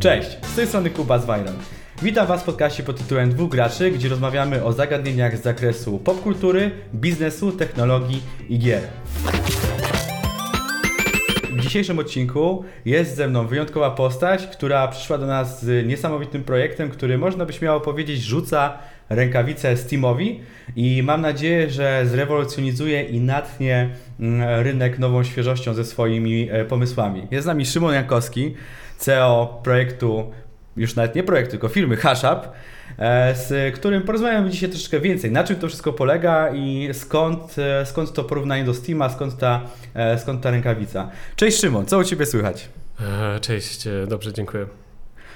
Cześć, z tej strony Kuba z Viral. Witam Was w podcaście pod tytułem Dwóch Graczy, gdzie rozmawiamy o zagadnieniach z zakresu popkultury, biznesu, technologii i gier. W dzisiejszym odcinku jest ze mną wyjątkowa postać, która przyszła do nas z niesamowitym projektem, który można by śmiało powiedzieć rzuca rękawice Steamowi i mam nadzieję, że zrewolucjonizuje i natchnie mm, rynek nową świeżością ze swoimi e, pomysłami. Jest z nami Szymon Jankowski, CEO projektu, już nawet nie projektu, tylko firmy HashUp, e, z którym porozmawiamy dzisiaj troszeczkę więcej, na czym to wszystko polega i skąd, e, skąd to porównanie do Steama, skąd ta, skąd ta rękawica. Cześć Szymon, co u Ciebie słychać? Cześć, dobrze, dziękuję.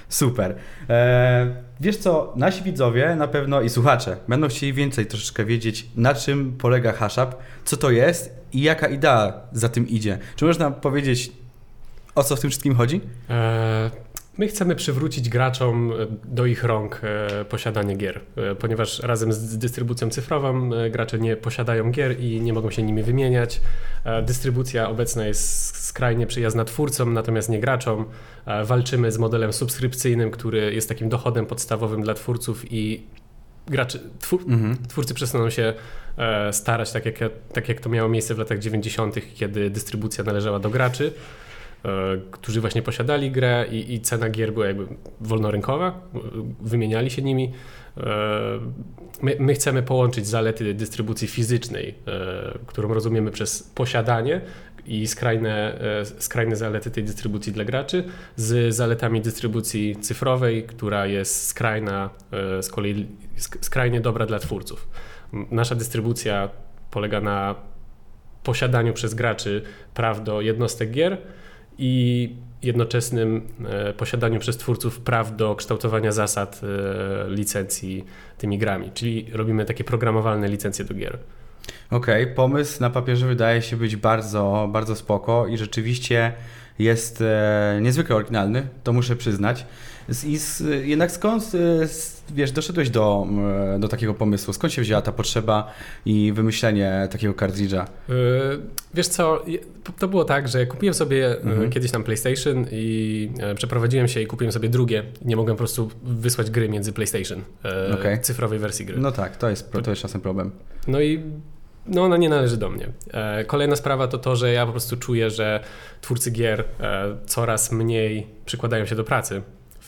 Super. E, wiesz co, nasi widzowie na pewno i słuchacze będą chcieli więcej troszeczkę wiedzieć, na czym polega HashUp, co to jest i jaka idea za tym idzie. Czy można powiedzieć, o co w tym wszystkim chodzi? E, My chcemy przywrócić graczom e, do ich rąk e, posiadanie gier, ponieważ razem z dystrybucją cyfrową gracze nie posiadają gier i nie mogą się nimi wymieniać. Dystrybucja obecna jest skrajnie przyjazna twórcom, natomiast nie graczom. Walczymy z modelem subskrypcyjnym, który jest takim dochodem podstawowym dla twórców i gracze, twór, mhm. twórcy przestaną się starać, tak jak, tak jak to miało miejsce w latach 90., kiedy dystrybucja należała do graczy. E, którzy właśnie posiadali grę i, i, cena gier była jakby wolnorynkowa, wymieniali się nimi. E, my, my, chcemy połączyć zalety dystrybucji fizycznej, e, którą rozumiemy przez posiadanie i skrajne, skrajne zalety tej dystrybucji dla graczy, z zaletami dystrybucji cyfrowej, która jest skrajna, z kolei skrajnie dobra dla twórców. Nasza dystrybucja polega na posiadaniu przez graczy praw do jednostek gier, i jednoczesnym e, posiadaniu przez twórców praw do kształtowania zasad e, licencji tymi grami, czyli robimy takie programowalne licencje do gier. Okej, okay, pomysł na papierze wydaje się być bardzo, bardzo spoko i rzeczywiście jest e, niezwykle oryginalny, to muszę przyznać. I z, jednak skąd, e, wiesz, doszedłeś do, e, do takiego pomysłu? Skąd się wzięła ta potrzeba i wymyślenie takiego kartridża? Wiesz co, to było tak, że kupiłem sobie mhm. kiedyś tam PlayStation i przeprowadziłem się i kupiłem sobie drugie. Nie mogłem po prostu wysłać gry między PlayStation, okay. cyfrowej wersji gry. No tak, to jest, to jest czasem problem. No i no ona nie należy do mnie. Kolejna sprawa to to, że ja po prostu czuję, że twórcy gier coraz mniej przykładają się do pracy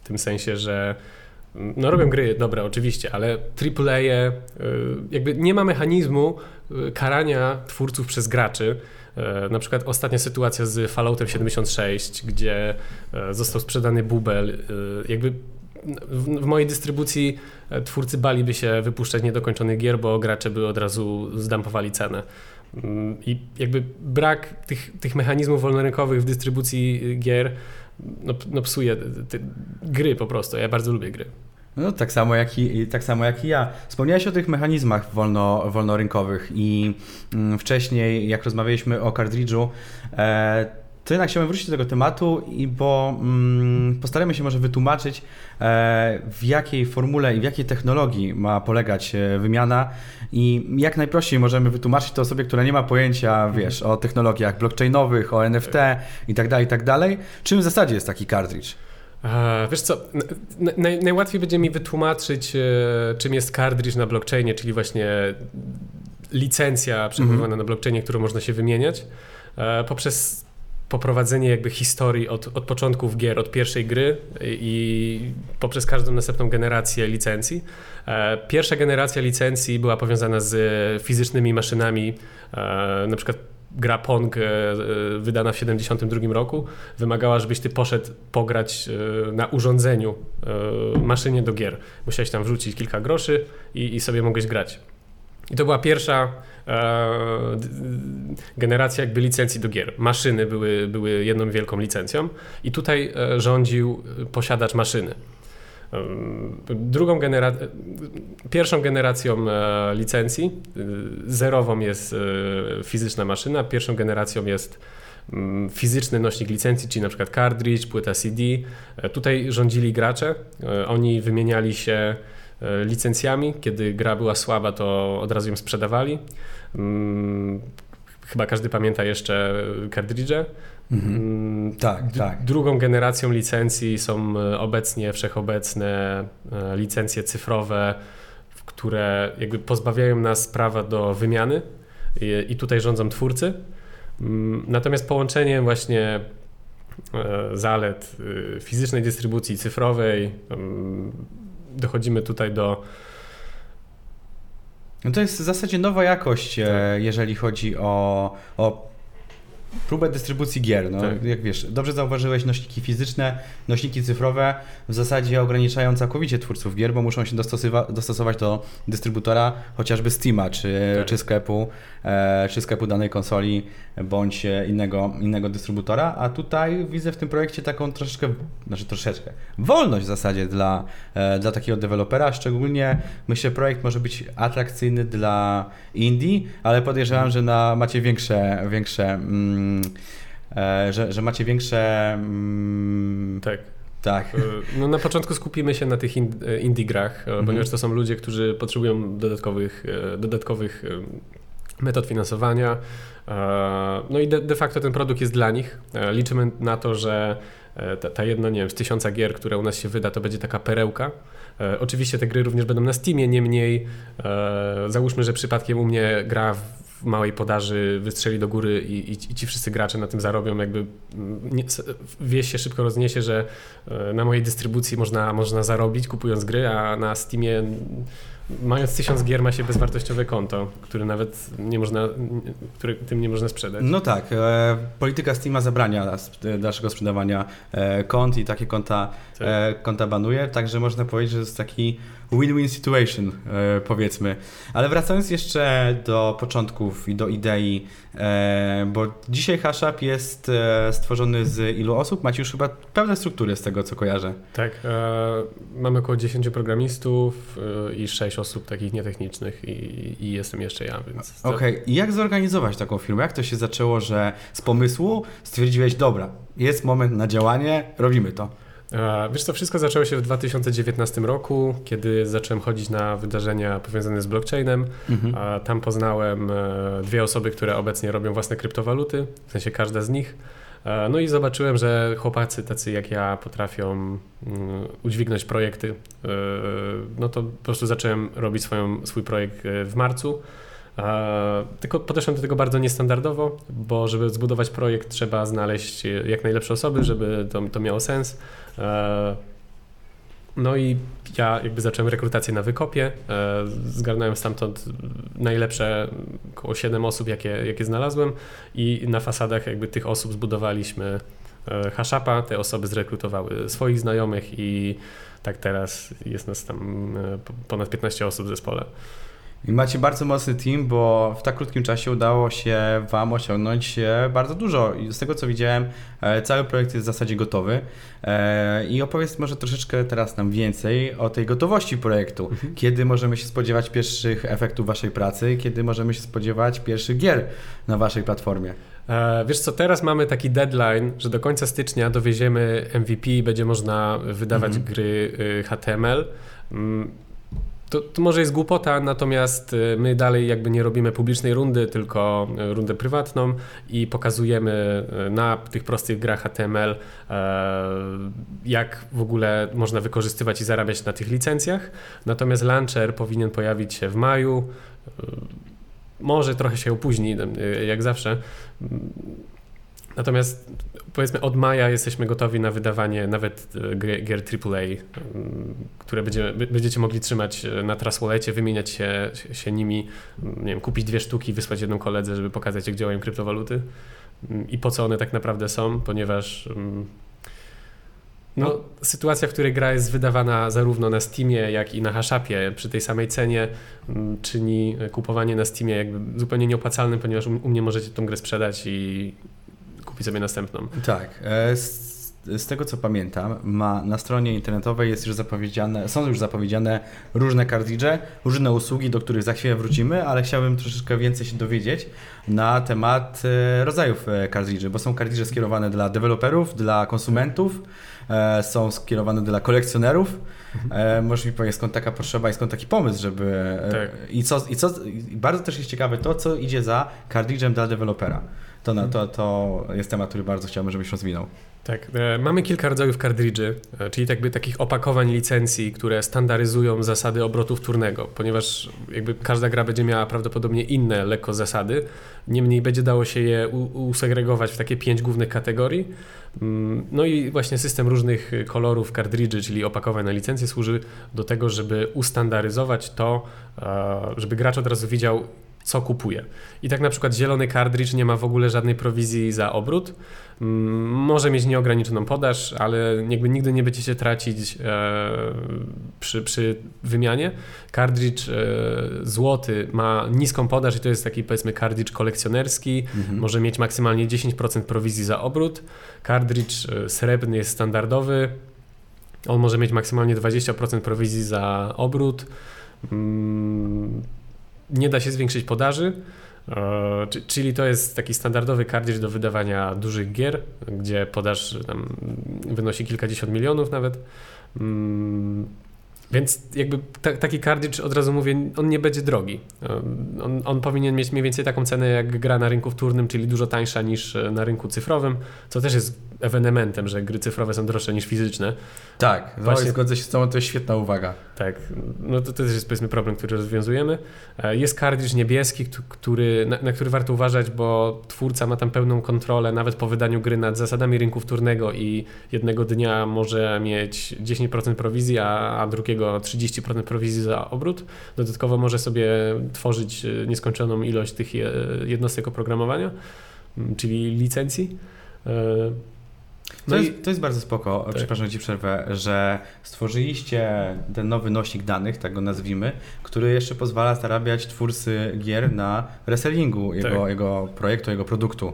tym sensie, że mm, no robią gry dobre oczywiście, ale AAA y, jakby nie ma mechanizmu y, karania twórców przez graczy. Y, na przykład ostatnia sytuacja z Falloutem 76, gdzie został sprzedany bubel. Jakby w mojej dystrybucji twórcy baliby się wypuszczać niedokończonych gier, bo gracze by od razu zdampowali cenę. Mm, I jakby brak tych, tych mechanizmów wolnorynkowych w dystrybucji gier no, no psuje te, gry po prostu. Ja bardzo lubię gry. No, tak samo, jak i, tak samo jak i ja. Wspomniałeś o tych mechanizmach wolno, wolnorynkowych i mm, wcześniej, jak rozmawialiśmy o kartridżu, e, to jednak chciałbym wrócić do tego tematu, i bo mm, postaramy się może wytłumaczyć, e, w jakiej formule i w jakiej technologii ma polegać e, wymiana i jak najprościej możemy wytłumaczyć to osobie, która nie ma pojęcia, wiesz, o technologiach blockchainowych, o NFT i tak dalej, i tak dalej. Czym w zasadzie jest taki cartridge? Wiesz co, naj, najłatwiej będzie mi wytłumaczyć, e, czym jest cartridge na blockchainie, czyli właśnie licencja przechowywana mm -hmm. na blockchainie, którą można się wymieniać, poprzez poprowadzenie jakby historii od, od początków gier, od pierwszej gry i poprzez każdą następną generację licencji. E, pierwsza generacja licencji była powiązana z fizycznymi maszynami, e, na przykład gra Pong e, wydana w 1972 roku wymagała, żebyś ty poszedł pograć na urządzeniu, maszynie do gier. Musiałeś tam wrzucić kilka groszy i, i sobie mogłeś grać. I to była pierwsza e, generacja jakby licencji do gier. Maszyny były, były jedną wielką licencją i tutaj e, rządził posiadacz maszyny. Drugą genera pierwszą generacją e, licencji, zerową jest fizyczna maszyna, pierwszą generacją jest fizyczny nośnik licencji, czyli na przykład cartridge, płyta CD. Tutaj rządzili gracze, oni wymieniali się licencjami. Kiedy gra była słaba, to od razu ją sprzedawali. Mm, chyba każdy pamięta jeszcze kartridże. Mhm. Mm, tak, tak. Drugą generacją licencji są e, obecnie wszechobecne e, licencje cyfrowe, które jakby pozbawiają nas prawa do wymiany i, tutaj rządzą twórcy. Mm, natomiast połączenie właśnie e, zalet fizycznej dystrybucji cyfrowej dochodzimy tutaj do no to jest w zasadzie nowa jakość, tak. jeżeli chodzi o, o próbę dystrybucji gier. No, tak. Jak wiesz, dobrze zauważyłeś, nośniki fizyczne, nośniki cyfrowe w zasadzie ograniczają całkowicie twórców gier, bo muszą się dostosować do dystrybutora chociażby Steama, czy, tak. czy sklepu, e, czy sklepu danej konsoli, bądź innego, innego dystrybutora, a tutaj widzę w tym projekcie taką troszeczkę, znaczy troszeczkę, wolność w zasadzie dla, e, dla takiego dewelopera, szczególnie myślę, projekt może być atrakcyjny dla indie, ale podejrzewam, że na, macie większe, większe mm, E, że, że macie większe. Mm, tak. Tak. E, no na początku skupimy się na tych e, indie grach, mhm. ponieważ to są ludzie, którzy potrzebują dodatkowych, dodatkowych metod finansowania. No i de, de facto ten produkt jest dla nich. Liczymy na to, że ta, ta jedna, nie wiem, z tysiąca gier, które u nas się wyda, to będzie taka perełka. Oczywiście te gry również będą na Steamie, niemniej załóżmy, że przypadkiem u mnie gra w w małej podaży wystrzeli do góry i, i, i ci wszyscy gracze na tym zarobią, jakby mm, nie, wieś się szybko rozniesie, że e, na mojej dystrybucji można, można zarobić kupując gry, a na Steamie mając tysiąc gier ma się bezwartościowe konto, które nawet nie można, który, tym nie można sprzedać. No tak, e, polityka Steama zabrania dalszego sprzedawania e, kont i takie konta, tak. e, konta banuje, także można powiedzieć, że to jest taki win-win situation, e, powiedzmy. Ale wracając jeszcze do początków i do idei, e, bo dzisiaj Hashup jest e, stworzony z ilu osób? Macie już chyba pewne struktury z tego, co kojarzę. Tak, mamy około 10 programistów i 6 osób takich nietechnicznych i, i jestem jeszcze ja, więc... Okej, okay. i jak zorganizować taką firmę? Jak to się zaczęło, że z pomysłu stwierdziłeś, dobra, jest moment na działanie, robimy to? Wiesz to wszystko zaczęło się w 2019 roku, kiedy zacząłem chodzić na wydarzenia powiązane z blockchainem. Mhm. Tam poznałem e, dwie osoby, które obecnie robią własne kryptowaluty, w sensie każda z nich. E, no i zobaczyłem, że chłopacy tacy jak ja potrafią mm, udźwignąć projekty. E, no to po prostu zacząłem robić swoją, swój projekt w marcu. Tylko podeszłem do tego bardzo niestandardowo, bo żeby zbudować projekt trzeba znaleźć jak najlepsze osoby, żeby to, to miało sens. E, no i ja jakby zacząłem rekrutację na wykopie. E, zgarnąłem stamtąd najlepsze około 7 osób, jakie, jakie znalazłem i na fasadach jakby tych osób zbudowaliśmy e, hashapa. Te osoby zrekrutowały swoich znajomych i tak teraz jest nas tam ponad 15 osób w zespole. I macie bardzo mocny team, bo w tak krótkim czasie udało się Wam osiągnąć bardzo dużo. I z tego co widziałem, e, cały projekt jest w zasadzie gotowy. E, I opowiedz może troszeczkę teraz nam więcej o tej gotowości projektu. Mhm. Kiedy możemy się spodziewać pierwszych efektów Waszej pracy, kiedy możemy się spodziewać pierwszych gier na Waszej platformie? E, wiesz co, teraz mamy taki deadline, że do końca stycznia dowieziemy MVP i będzie można wydawać mhm. gry y, HTML. To, to, może jest głupota, natomiast y, my dalej jakby nie robimy publicznej rundy, tylko y, rundę prywatną i pokazujemy y, na tych prostych grach HTML, jak w ogóle można wykorzystywać i zarabiać na tych licencjach. Natomiast launcher powinien pojawić się w maju. Może trochę się opóźni, jak zawsze. Natomiast powiedzmy od maja jesteśmy gotowi na wydawanie nawet e, gier AAA, które będziemy, będziecie mogli trzymać e, na Trustwallecie, wymieniać się, się nimi, nie wiem, kupić dwie sztuki, wysłać jedną koledze, żeby pokazać jak działają kryptowaluty. I po co one tak naprawdę są, ponieważ no, no, sytuacja, w której gra jest wydawana zarówno na Steamie, jak i na Hashapie przy tej samej cenie czyni kupowanie na Steamie jakby zupełnie nieopłacalnym, ponieważ u mnie możecie tą grę sprzedać i kupi sobie następną. Tak. E, z, z, tego co pamiętam, ma na stronie internetowej jest już zapowiedziane, są już zapowiedziane różne kartridże, różne usługi, do których za chwilę wrócimy, ale chciałbym troszeczkę więcej się dowiedzieć na temat e, rodzajów kartridży, bo są kartridże skierowane dla deweloperów, dla konsumentów, e, są skierowane dla kolekcjonerów. E, możesz mi powiedzieć, skąd taka potrzeba i skąd taki pomysł, żeby... E, Tak. I, co, I co... i Bardzo też jest ciekawe to, co idzie za kartridżem dla dewelopera. To, na, to, to jest temat, który bardzo chciałbym, żebyś rozwinął. Tak, e, mamy kilka rodzajów kartridży, e, czyli jakby takich opakowań licencji, które standaryzują zasady obrotu wtórnego, ponieważ jakby każda gra będzie miała prawdopodobnie inne lekko zasady, niemniej będzie dało się je usegregować w takie pięć głównych kategorii. Mm, No i właśnie system różnych kolorów kartridży, czyli opakowań na licencję służy do tego, żeby ustandaryzować to, e, żeby gracz od razu widział, co kupuje. I tak na przykład zielony kartridż nie ma w ogóle żadnej prowizji za obrót. Mm, Może mieć nieograniczoną podaż, ale jakby nigdy nie będziecie tracić e, przy, przy wymianie. Kartridż e, złoty ma niską podaż i to jest taki powiedzmy kartridż kolekcjonerski. Mhm. Może mieć maksymalnie 10% prowizji za obrót. Kartridż e, srebrny jest standardowy. On może mieć maksymalnie 20% prowizji za obrót. Nie da się zwiększyć podaży. E, czy- Czyli to jest taki standardowy kartridż do wydawania dużych gier, gdzie podaż wynosi kilkadziesiąt milionów nawet. Mm, Więc jakby ta, taki kartridż, od razu mówię, on nie będzie drogi. E, On, on powinien mieć mniej więcej taką cenę jak gra na rynku wtórnym, czyli dużo tańsza niż e, na rynku cyfrowym, co też jest ewenementem, że gry cyfrowe są droższe niż fizyczne. Tak, Właśnie... Właśnie- zgodzę się z tobą, to jest świetna uwaga. Tak, no to, to też jest powiedzmy problem, który rozwiązujemy. E, Jest kartridż niebieski, któ- który, na, na który warto uważać, bo twórca ma tam pełną kontrolę nawet po wydaniu gry nad zasadami rynku wtórnego i jednego dnia może mieć 10% prowizji, a, a drugiego 30% prowizji za obrót. Dodatkowo może sobie tworzyć e, nieskończoną ilość tych je- jednostek oprogramowania, czyli licencji. E, To, No i jest, to jest bardzo spoko, Tak. przepraszam Ci przerwę, że stworzyliście ten nowy nośnik danych, tak go nazwijmy, który jeszcze pozwala zarabiać twórcy gier na resellingu jego, Tak. jego projektu, jego produktu,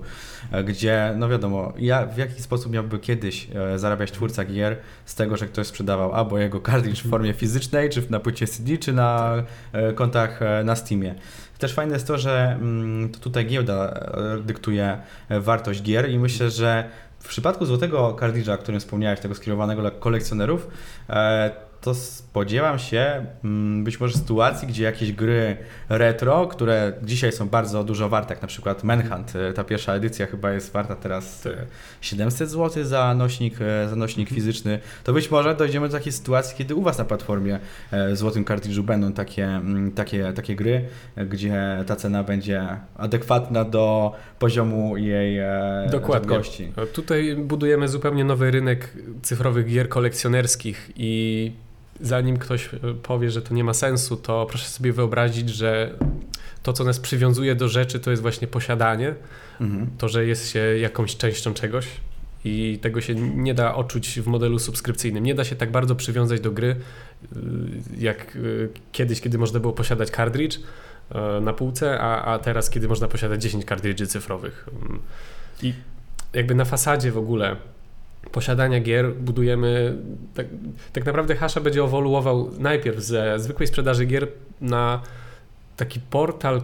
e, gdzie, no wiadomo, ja, w jaki sposób miałby kiedyś e, zarabiać twórca gier z tego, że ktoś sprzedawał albo jego kartridż w formie fizycznej, czy na płycie CD, czy na e, kontach na Steamie. Też fajne jest to, że mm, to tutaj giełda dyktuje wartość gier i myślę, że w przypadku złotego kartridża, o którym wspomniałeś, tego skierowanego dla kolekcjonerów, e, to spodziewam się mm, być może sytuacji, gdzie jakieś gry retro, które dzisiaj są bardzo dużo warte, jak na przykład Manhunt, e, ta pierwsza edycja chyba jest warta teraz e, 700 zł za nośnik, e, za nośnik fizyczny, to być może dojdziemy do takiej sytuacji, kiedy u Was na platformie w złotym kartridżu będą takie, mm, takie, takie gry, gdzie ta cena będzie adekwatna do poziomu jej Dokładnie. rzadkości. Tutaj budujemy zupełnie nowy rynek cyfrowych gier kolekcjonerskich i zanim ktoś e, powie, że to nie ma sensu, to proszę sobie wyobrazić, że to, co nas przywiązuje do rzeczy, to jest właśnie posiadanie, Mhm. to, że jest się jakąś częścią czegoś i tego się nie da odczuć w modelu subskrypcyjnym. Nie da się tak bardzo przywiązać do gry, y, jak y, kiedyś, kiedy można było posiadać kartridż y, na półce, a, a teraz, kiedy można posiadać 10 kartridży cyfrowych. Mm. I jakby na fasadzie w ogóle posiadania gier budujemy, tak, tak naprawdę Hasha będzie ewoluował najpierw ze zwykłej sprzedaży gier na taki portal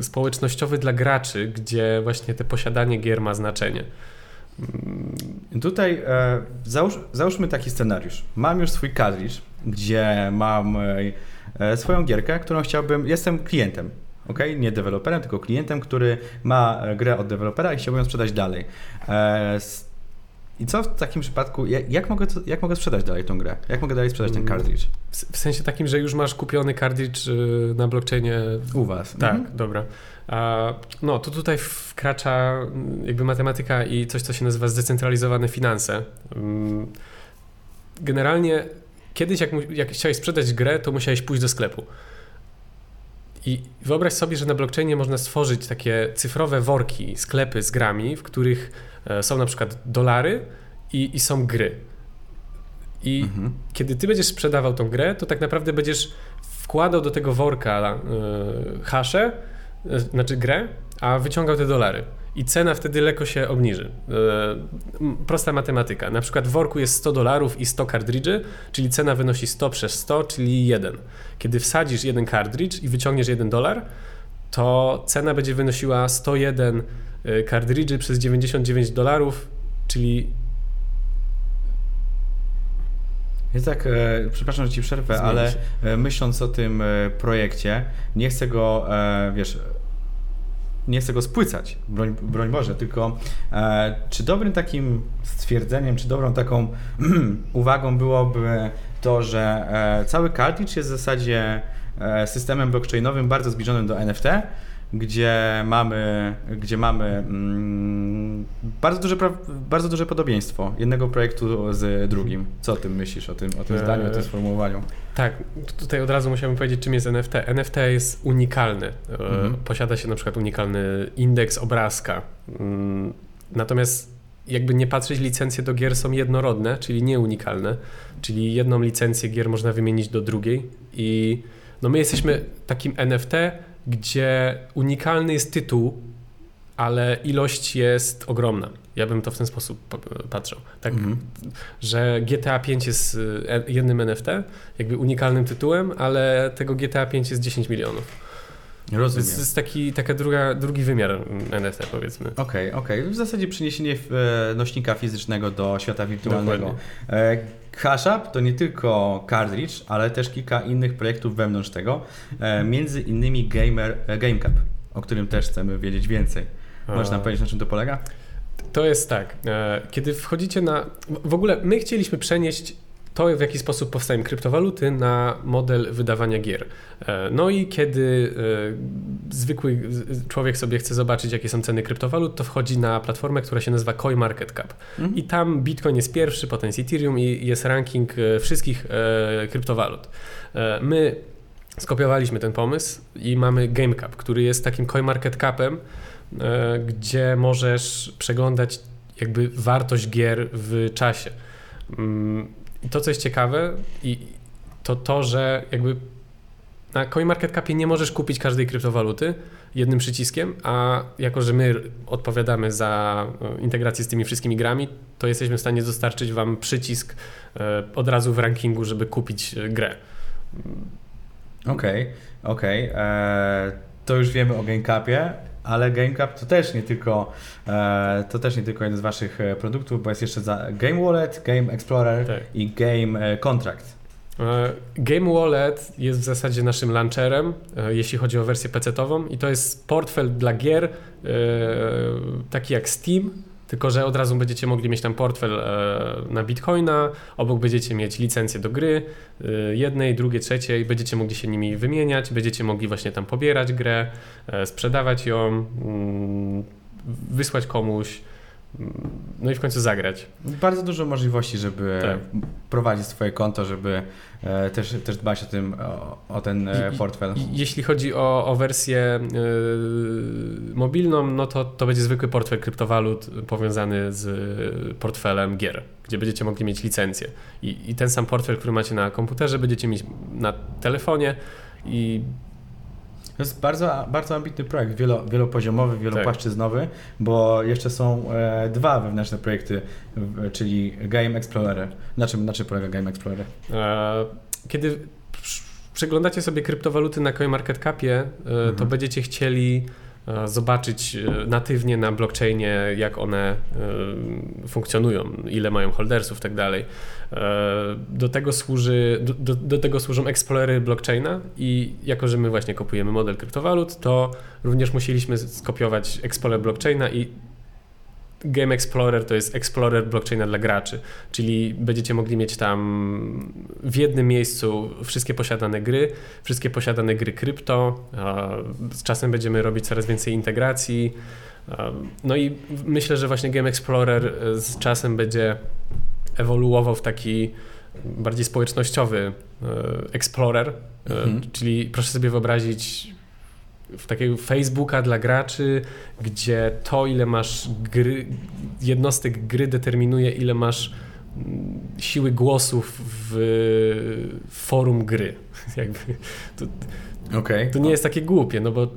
społecznościowy dla graczy, gdzie właśnie te posiadanie gier ma znaczenie. Mm, Tutaj e, załóż, załóżmy taki scenariusz. Mam już swój kartridż, gdzie mam e, e, swoją gierkę, którą chciałbym. Jestem klientem. ok? Nie deweloperem, tylko klientem, który ma e, grę od dewelopera i chciałbym ją sprzedać dalej. E, I co w takim przypadku, jak, mogę, to- jak mogę sprzedać dalej tą grę? Jak mogę dalej sprzedać ten Mm. kartridż? W, sensie takim, że już masz kupiony kartridż y, na blockchainie. U Was. Tak, Mhm. dobra. No, to tutaj wkracza mm, jakby matematyka i coś, co się nazywa zdecentralizowane finanse. Mm, Generalnie kiedyś, jak, jak chciałeś sprzedać grę, to musiałeś pójść do sklepu. I wyobraź sobie, że na blockchainie można stworzyć takie cyfrowe worki, sklepy z grami, w których są na przykład dolary i, i są gry. I Mhm. kiedy ty będziesz sprzedawał tą grę, to tak naprawdę będziesz wkładał do tego worka y, hasze, y, znaczy grę, a wyciągał te dolary. I cena wtedy lekko się obniży. Y, prosta matematyka. Na przykład w worku jest 100 dolarów i 100 kartridży, czyli cena wynosi 100 przez 100, czyli 1. Kiedy wsadzisz jeden kartridż i wyciągniesz 1 dolar, to cena będzie wynosiła 101 y, kartridży przez 99 dolarów, czyli Ja tak, e, przepraszam, że ci przerwę, Zmieni ale się. e, myśląc o tym e, projekcie, nie chcę go, e, wiesz, nie chcę go spłycać, broń, broń Boże, tylko e, czy dobrym takim stwierdzeniem, czy dobrą taką uwagą byłoby to, że e, cały cartridge jest w zasadzie systemem blockchainowym bardzo zbliżonym do NFT, gdzie mamy, gdzie mamy mm, bardzo, duże, bardzo duże podobieństwo jednego projektu z drugim. Co o tym myślisz, o tym, o tym Eee, zdaniu, o tym sformułowaniu? Tak, tutaj od razu musiałbym powiedzieć, czym jest NFT. NFT jest unikalny. E, Mhm. Posiada się na przykład unikalny indeks obrazka. Mm, Natomiast jakby nie patrzeć, licencje do gier są jednorodne, czyli nieunikalne. Czyli jedną licencję gier można wymienić do drugiej i no my jesteśmy takim NFT, gdzie unikalny jest tytuł, ale ilość jest ogromna. Ja bym to w ten sposób patrzył. Tak, Mhm. że GTA 5 jest e- jednym NFT, jakby unikalnym tytułem, ale tego GTA 5 jest 10 milionów. Rozumiem. To jest taki, taka druga, drugi wymiar mm, NFT powiedzmy. Okej, okej. W zasadzie przeniesienie e, nośnika fizycznego do świata wirtualnego. Dokładnie. HashUp to nie tylko cartridge, ale też kilka innych projektów wewnątrz tego, e, między innymi Gamer, e, GameCap, o którym też chcemy wiedzieć więcej. Możesz nam powiedzieć, na czym to polega? To jest tak, e, kiedy wchodzicie na... W ogóle my chcieliśmy przenieść to, w jaki sposób powstają kryptowaluty na model wydawania gier. E, No i kiedy e, zwykły człowiek sobie chce zobaczyć, jakie są ceny kryptowalut, to wchodzi na platformę, która się nazywa CoinMarketCap. Mhm. I tam Bitcoin jest pierwszy, potem jest Ethereum i jest ranking e, wszystkich kryptowalut. My skopiowaliśmy ten pomysł i mamy GameCap, który jest takim CoinMarketCapem, gdzie możesz przeglądać jakby wartość gier w czasie. I to, co jest ciekawe, i to to, że jakby na CoinMarketCapie nie możesz kupić każdej kryptowaluty jednym przyciskiem, a jako, że my odpowiadamy za e, integrację z tymi wszystkimi grami, to jesteśmy w stanie dostarczyć Wam przycisk e, od razu w rankingu, żeby kupić e, grę. Okej, okej. E, To już wiemy o GameCapie, ale GameCap to też nie tylko e, to też nie tylko jeden z waszych e, produktów, bo jest jeszcze za Game Wallet, Game Explorer Tak. i Game e, Contract. Game Wallet jest w zasadzie naszym launcherem, jeśli chodzi o wersję PC-tową i to jest portfel dla gier, taki jak Steam, tylko że od razu będziecie mogli mieć tam portfel e, na Bitcoina, obok będziecie mieć licencję do gry, e, jednej, drugiej, trzeciej, będziecie mogli się nimi wymieniać, będziecie mogli właśnie tam pobierać grę, e, sprzedawać ją, mm, wysłać komuś, no i w końcu zagrać. Bardzo dużo możliwości, żeby Tak. prowadzić swoje konto, żeby e, też, też dbać o, tym, o, o ten e, I- portfel. Jeśli chodzi o, o wersję yy, mobilną, no to to będzie zwykły portfel kryptowalut powiązany z portfelem gier, gdzie będziecie mogli mieć licencję. I, I ten sam portfel, który macie na komputerze, będziecie mieć na telefonie i To jest bardzo, bardzo ambitny projekt, wielo, wielopoziomowy, wielopłaszczyznowy, bo jeszcze są e, dwa wewnętrzne projekty, w, czyli Game Explorer. Na czym, na czym polega Game Explorer? E, Kiedy przeglądacie sobie kryptowaluty na CoinMarketCapie, e, to Mhm. będziecie chcieli zobaczyć e, natywnie na blockchainie, jak one e, funkcjonują, ile mają holdersów i tak dalej. E, Do tego, służy, do, do, tego służą explorery blockchaina i jako, że my właśnie kupujemy model kryptowalut, to również musieliśmy skopiować explorer blockchaina i Game Explorer to jest Explorer blockchaina dla graczy, czyli będziecie mogli mieć tam w jednym miejscu wszystkie posiadane gry, wszystkie posiadane gry krypto. Z czasem będziemy robić coraz więcej integracji. No i myślę, że właśnie Game Explorer e, z czasem będzie ewoluował w taki bardziej społecznościowy e, Explorer, e, Mhm. czyli proszę sobie wyobrazić w takiego Facebooka dla graczy, gdzie to, ile masz gry, jednostek gry determinuje, ile masz mm, siły głosów w forum gry. Jakby to, Okej. to nie jest takie głupie, no bo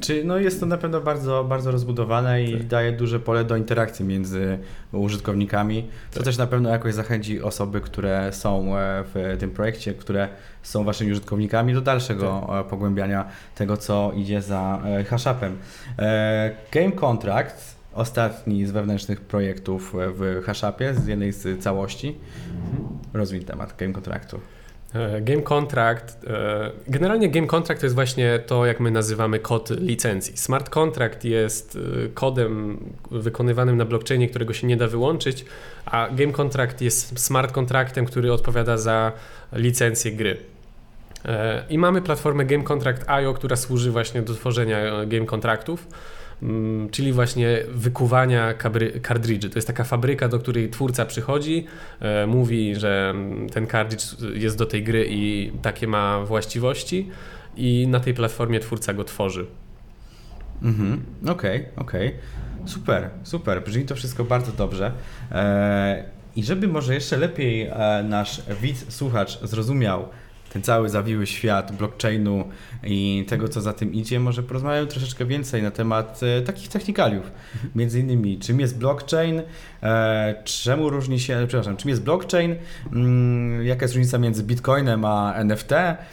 Czy no jest to na pewno bardzo, bardzo rozbudowane i Tak. daje duże pole do interakcji między użytkownikami, co Tak. też na pewno jakoś zachęci osoby, które są e, w tym projekcie, które są waszymi użytkownikami do dalszego Tak. e, pogłębiania tego, co idzie za e, hashupem. Game Contract ostatni z wewnętrznych projektów w Hashapie, z jednej z całości. Rozwij temat game kontraktu. E, game contract, e, generalnie game contract to jest właśnie to, jak my nazywamy kod licencji. Smart contract jest e, kodem wykonywanym na blockchainie, którego się nie da wyłączyć, a game contract jest smart contractem, który odpowiada za licencję gry. I mamy platformę Game Contract IO, która służy właśnie do tworzenia game kontraktów. Mm, czyli właśnie wykuwania kartridży. To jest taka fabryka, do której twórca przychodzi, e, mówi, że ten kartridż jest do tej gry i takie ma właściwości i na tej platformie twórca go tworzy. Mhm, okej, okay, okej. Okay. Super, super. Brzmi to wszystko bardzo dobrze. Eee, I żeby może jeszcze lepiej e, nasz widz, słuchacz zrozumiał, ten cały zawiły świat blockchainu i tego, co za tym idzie, może porozmawiamy troszeczkę więcej na temat e, takich technikaliów. Między innymi, czym jest blockchain, e, czemu różni się, przepraszam, czym jest blockchain, mm, jaka jest różnica między bitcoinem a NFT.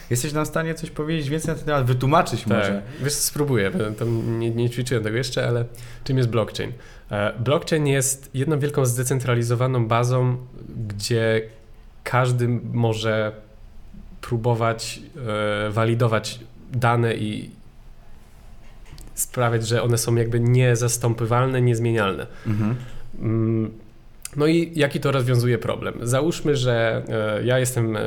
Jesteś nam w stanie coś powiedzieć więcej na ten temat, wytłumaczyć tak. może? Wiesz, spróbuję, tam nie, nie ćwiczyłem tego jeszcze, ale czym jest blockchain? E, blockchain jest jedną wielką zdecentralizowaną bazą, gdzie każdy może próbować e, walidować dane i sprawiać, że one są jakby niezastąpywalne, niezmienialne. Mhm. Mm, no i jaki to rozwiązuje problem? Załóżmy, że e, ja jestem e,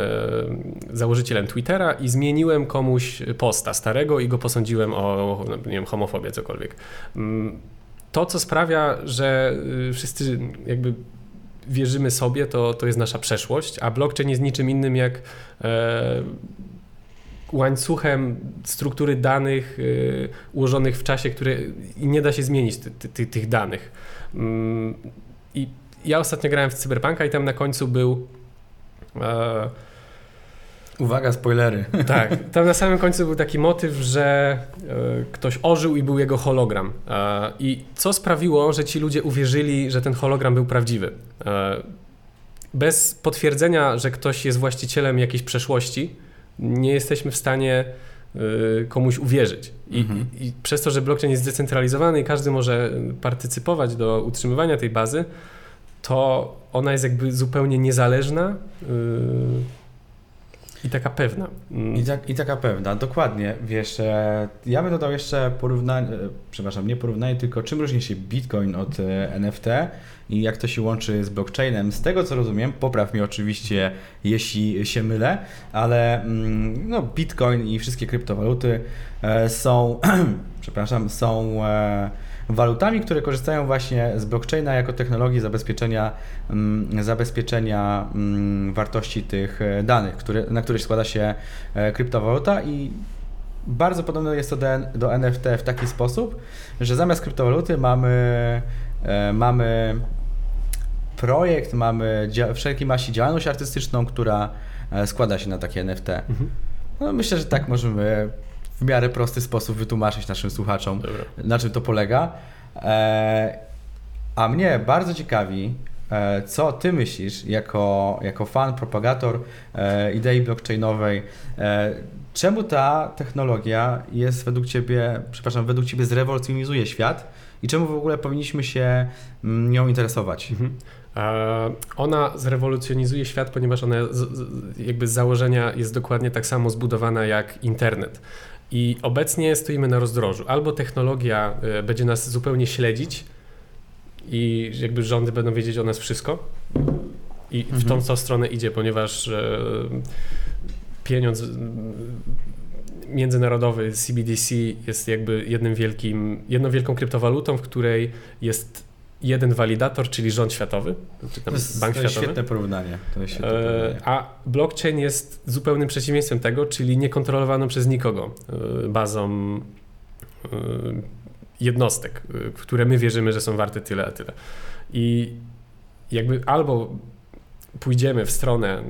założycielem Twittera i zmieniłem komuś posta starego i go posądziłem o no, nie wiem, homofobię, cokolwiek. Mm, to, co sprawia, że y, wszyscy jakby wierzymy sobie, to, to jest nasza przeszłość, a blockchain jest niczym innym jak e, łańcuchem struktury danych e, ułożonych w czasie, które nie da się zmienić ty, ty, tych danych. Mm, I ja ostatnio grałem w Cyberpunka i tam na końcu był e, Uwaga, spoilery. Tak, tam na samym końcu był taki motyw, że e, ktoś ożył i był jego hologram. E, I co sprawiło, że ci ludzie uwierzyli, że ten hologram był prawdziwy? E, bez potwierdzenia, że ktoś jest właścicielem jakiejś przeszłości, nie jesteśmy w stanie komuś uwierzyć. I, mhm. I, przez to, że blockchain jest zdecentralizowany i każdy może partycypować do utrzymywania tej bazy, to ona jest jakby zupełnie niezależna i taka pewna. I, tak, I taka pewna, dokładnie. Wiesz, e, ja bym dodał jeszcze porównanie, e, przepraszam, nie porównanie, tylko czym różni się Bitcoin od e, NFT i jak to się łączy z blockchainem. Z tego co rozumiem, popraw mnie oczywiście, jeśli się mylę, ale mm, no, Bitcoin i wszystkie kryptowaluty są, przepraszam, są walutami, które korzystają właśnie z blockchaina jako technologii zabezpieczenia, mm, zabezpieczenia mm, wartości tych e, danych, które, na których składa się e, kryptowaluta i bardzo podobne jest to do, do NFT w taki sposób, że zamiast kryptowaluty mamy, e, mamy projekt, mamy wszelkiej maści działalność artystyczną, która składa się na takie NFT. Mhm. No, myślę, że tak możemy w miarę prosty sposób wytłumaczyć naszym słuchaczom, Dobra. na czym to polega. E, a mnie bardzo ciekawi, e, co ty myślisz jako, jako fan, propagator e, idei blockchainowej, czemu ta technologia jest według ciebie, przepraszam, według ciebie zrewolucjonizuje świat i czemu w ogóle powinniśmy się mm, nią interesować? Mhm. Ona zrewolucjonizuje świat, ponieważ ona z, jakby z założenia jest dokładnie tak samo zbudowana jak internet. I obecnie stoimy na rozdrożu. Albo technologia e, będzie nas zupełnie śledzić i jakby rządy będą wiedzieć o nas wszystko i w tą, tą mhm. stronę idzie, ponieważ e, pieniądz międzynarodowy CBDC jest jakby jednym wielkim, jedną wielką kryptowalutą, w której jest jeden walidator, czyli rząd światowy, czy tam to jest, bank to jest światowy. Świetne porównanie. To jest świetne e, porównanie. A blockchain jest zupełnym przeciwieństwem tego, czyli niekontrolowaną przez nikogo e, bazą e, jednostek, w które my wierzymy, że są warte tyle a tyle. I jakby albo pójdziemy w stronę,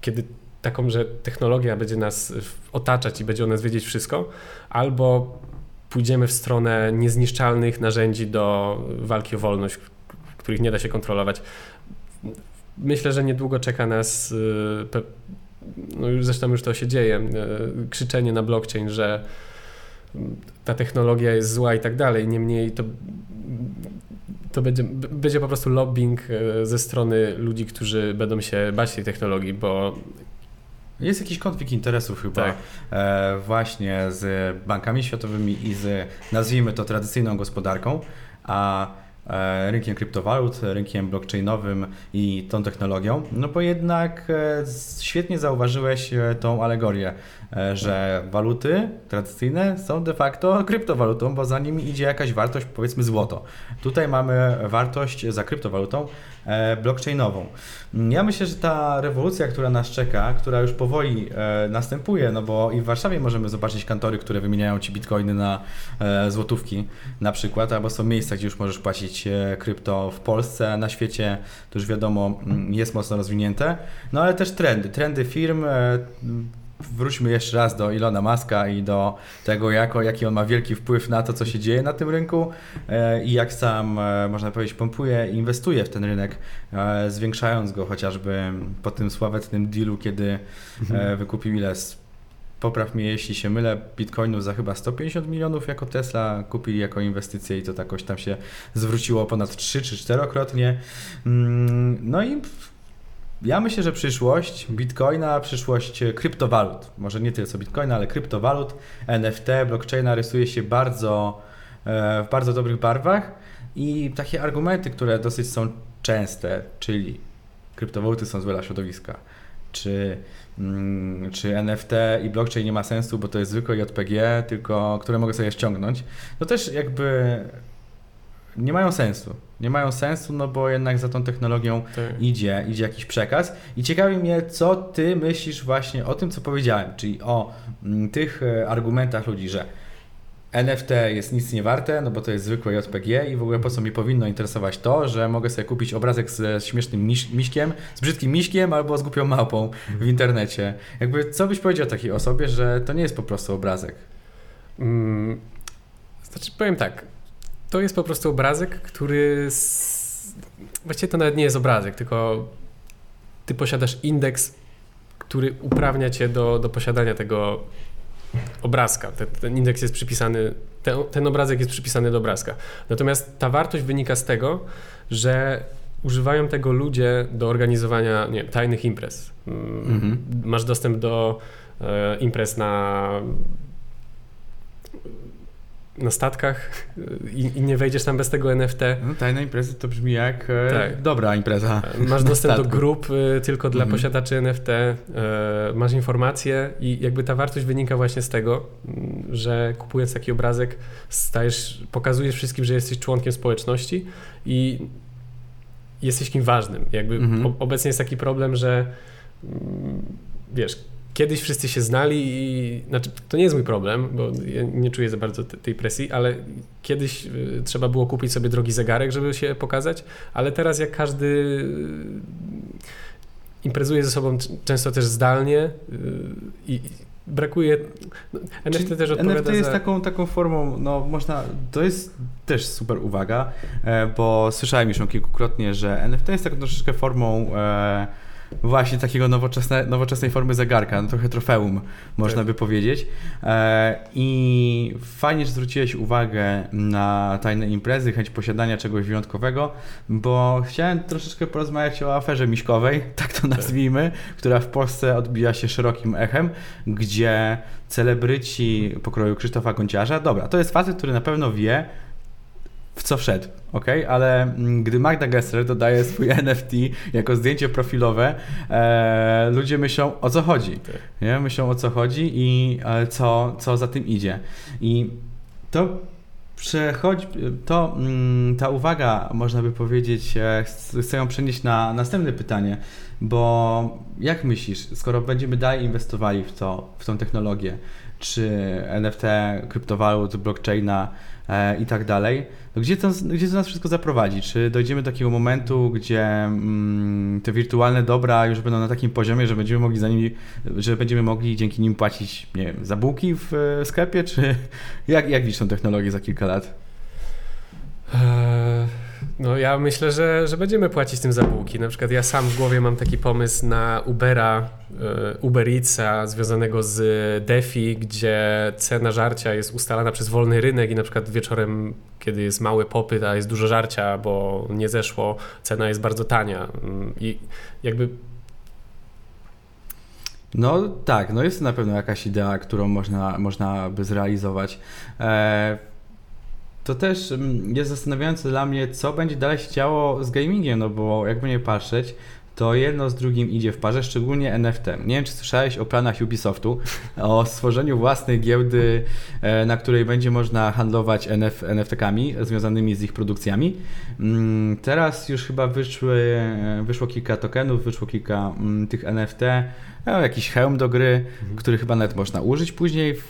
kiedy taką, że technologia będzie nas otaczać i będzie o nas wiedzieć wszystko, albo pójdziemy w stronę niezniszczalnych narzędzi do walki o wolność, których nie da się kontrolować. Myślę, że niedługo czeka nas, y, no zresztą już to się dzieje, y, krzyczenie na blockchain, że ta technologia jest zła i tak dalej. Niemniej to, to będzie, będzie po prostu lobbying e, ze strony ludzi, którzy będą się bać tej technologii, bo jest jakiś konflikt interesów chyba Tak. e, właśnie z bankami światowymi i z, nazwijmy to, tradycyjną gospodarką, a e, rynkiem kryptowalut, rynkiem blockchainowym i tą technologią, no bo jednak e, świetnie zauważyłeś e, tą alegorię, że waluty tradycyjne są de facto kryptowalutą, bo za nimi idzie jakaś wartość, powiedzmy złoto. Tutaj mamy wartość za kryptowalutą e, blockchainową. Ja myślę, że ta rewolucja, która nas czeka, która już powoli e, następuje, no bo i w Warszawie możemy zobaczyć kantory, które wymieniają ci bitcoiny na e, złotówki na przykład, albo są miejsca, gdzie już możesz płacić e, krypto w Polsce, na świecie to już wiadomo mm, jest mocno rozwinięte, no ale też trendy, trendy firm, e, Wróćmy jeszcze raz do Ilona Maska i do tego, jako, jaki on ma wielki wpływ na to, co się dzieje na tym rynku e, i jak sam, e, można powiedzieć, pompuje i inwestuje w ten rynek, e, zwiększając go chociażby po tym sławetnym dealu, kiedy e, wykupił ile? Popraw mnie, jeśli się mylę, bitcoinów za chyba 150 milionów jako Tesla kupili jako inwestycję i to jakoś tam się zwróciło ponad 3 czy 4-krotnie. Mm, No i ja myślę, że przyszłość Bitcoina, przyszłość kryptowalut, może nie tyle co Bitcoina, ale kryptowalut, NFT, blockchaina rysuje się bardzo, e, w bardzo dobrych barwach. I takie argumenty, które dosyć są częste, czyli kryptowaluty są złe dla środowiska, czy, mm, czy NFT i blockchain nie ma sensu, bo to jest zwykłe JPG, tylko które mogę sobie ściągnąć, to też jakby nie mają sensu. Nie mają sensu, no bo jednak za tą technologią tak. idzie, idzie jakiś przekaz. I ciekawi mnie, co ty myślisz właśnie o tym, co powiedziałem, czyli o mm, tych e, argumentach ludzi, że NFT jest nic nie warte, no bo to jest zwykłe JPG i w ogóle po co mi powinno interesować to, że mogę sobie kupić obrazek ze śmiesznym miś, miśkiem, z brzydkim miśkiem albo z głupią małpą w internecie. Jakby co byś powiedział takiej osobie, że to nie jest po prostu obrazek? Mm, Znaczy, powiem tak. To jest po prostu obrazek, który. S... Właściwie to nawet nie jest obrazek, tylko ty posiadasz indeks, który uprawnia cię do, do posiadania tego obrazka. Ten, ten indeks jest przypisany, ten, ten obrazek jest przypisany do obrazka. Natomiast ta wartość wynika z tego, że używają tego ludzie do organizowania nie wiem, tajnych imprez. Mhm. Masz dostęp do e, imprez na na statkach i, i nie wejdziesz tam bez tego NFT. No, tajna impreza to brzmi jak e, Tak. dobra impreza. Masz na dostęp do grup y, tylko dla Mhm. posiadaczy NFT, e, masz informacje i jakby ta wartość wynika właśnie z tego, mm, że kupując taki obrazek stajesz, pokazujesz wszystkim, że jesteś członkiem społeczności i jesteś kim ważnym. Jakby Mhm. obecnie jest taki problem, że mm, wiesz, kiedyś wszyscy się znali i znaczy to nie jest mój problem, bo ja nie czuję za bardzo te- tej presji, ale kiedyś y, trzeba było kupić sobie drogi zegarek, żeby się pokazać, ale teraz jak każdy y, imprezuje ze sobą często też zdalnie y, i brakuje no, NFT Czyli też odpowiada NFT jest za... taką, taką formą, no można, to jest też super uwaga, e, bo słyszałem już ją kilkukrotnie, że NFT jest taką troszeczkę formą e, właśnie takiego nowoczesne, nowoczesnej formy zegarka, no trochę trofeum można Tak. by powiedzieć. E, I fajnie, że zwróciłeś uwagę na tajne imprezy, chęć posiadania czegoś wyjątkowego, bo chciałem troszeczkę porozmawiać o aferze miśkowej, tak to nazwijmy, która w Polsce odbija się szerokim echem, gdzie celebryci pokroju Krzysztofa Gonciarza, dobra, to jest facet, który na pewno wie, w co wszedł, ok? Ale mm, gdy Magda Gessler dodaje swój NFT jako zdjęcie profilowe, e, ludzie myślą o co chodzi. Tak. Nie? Myślą o co chodzi i e, co, co za tym idzie. I to przechodzi, to mm, ta uwaga, można by powiedzieć, e, ch- chcę ją przenieść na następne pytanie, bo jak myślisz, skoro będziemy dalej inwestowali w to, w tą technologię, czy NFT, kryptowalut, blockchaina e, i tak dalej, to gdzie to, gdzie to nas wszystko zaprowadzi? Czy dojdziemy do takiego momentu, gdzie mm, te wirtualne dobra już będą na takim poziomie, że będziemy mogli za nimi, że będziemy mogli dzięki nim płacić, nie wiem, za bułki w e, sklepie, czy jak, jak widzisz tą technologię za kilka lat? No ja myślę, że, że będziemy płacić tym za bułki. Na przykład ja sam w głowie mam taki pomysł na Ubera, e, Uber Eatsa związanego z DeFi, gdzie cena żarcia jest ustalana przez wolny rynek i na przykład wieczorem, kiedy jest mały popyt, a jest dużo żarcia, bo nie zeszło, cena jest bardzo tania. Mm, I jakby no tak, no jest na pewno jakaś idea, którą można, można by zrealizować. E, to też mm, jest zastanawiające dla mnie, co będzie dalej się działo z gamingiem, no bo jakby nie patrzeć, to jedno z drugim idzie w parze, szczególnie NFT. Nie wiem, czy słyszałeś o planach Ubisoftu, o stworzeniu własnej giełdy, e, na której będzie można handlować NF, NFT-kami związanymi z ich produkcjami. Mm, teraz już chyba wyszły, e, wyszło kilka tokenów, wyszło kilka mm, tych NFT, jakiś hełm do gry, mhm. który chyba nawet można użyć później w,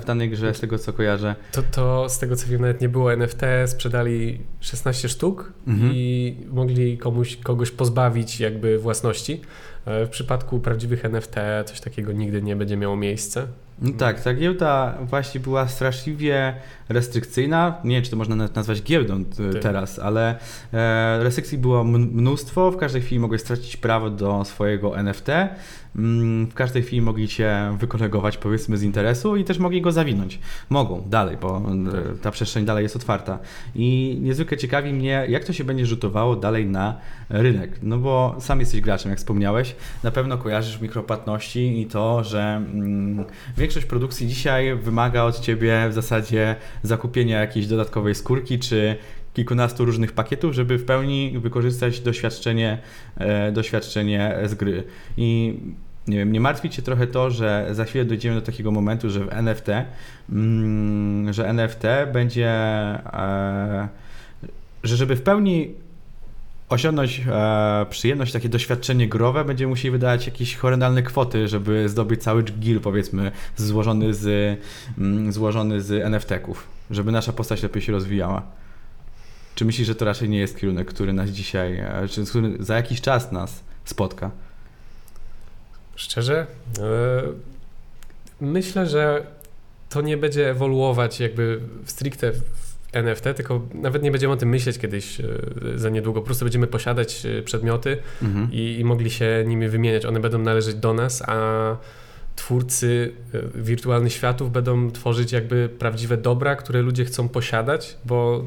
w danej grze, z tego co kojarzę. To, to z tego co wiem nawet nie było NFT, sprzedali 16 sztuk mhm. i mogli komuś, kogoś pozbawić jakby własności. E, w przypadku prawdziwych NFT coś takiego nigdy nie będzie miało miejsca. No tak, ta giełda właśnie była straszliwie restrykcyjna. Nie wiem, czy to można nazwać giełdą tak. teraz, ale e, restrykcji było mnóstwo. W każdej chwili mogłeś stracić prawo do swojego NFT. Mm, w każdej chwili mogli cię wykolegować, powiedzmy, z interesu i też mogli go zawinąć. Mogą dalej, bo tak. ta przestrzeń dalej jest otwarta. I niezwykle ciekawi mnie, jak to się będzie rzutowało dalej na rynek. No bo sam jesteś graczem, jak wspomniałeś. Na pewno kojarzysz mikropłatności i to, że mm, większość produkcji dzisiaj wymaga od ciebie w zasadzie zakupienia jakiejś dodatkowej skórki czy kilkunastu różnych pakietów, żeby w pełni wykorzystać doświadczenie, e, doświadczenie z gry. I nie wiem, nie martwi trochę to, że za chwilę dojdziemy do takiego momentu, że w NFT, mm, że NFT będzie, e, że żeby w pełni osiągnąć e, przyjemność, takie doświadczenie growe, będziemy musieli wydać jakieś horrendalne kwoty, żeby zdobyć cały gear, powiedzmy, złożony z, mm, złożony z NFT-ków, żeby nasza postać lepiej się rozwijała. Czy myślisz, że to raczej nie jest kierunek, który nas dzisiaj, e, czy który za jakiś czas nas spotka? Szczerze? Yy, myślę, że to nie będzie ewoluować jakby stricte w NFT, tylko nawet nie będziemy o tym myśleć kiedyś yy, za niedługo. Po prostu będziemy posiadać przedmioty mhm. i, i mogli się nimi wymieniać. One będą należeć do nas, a twórcy wirtualnych światów będą tworzyć jakby prawdziwe dobra, które ludzie chcą posiadać, bo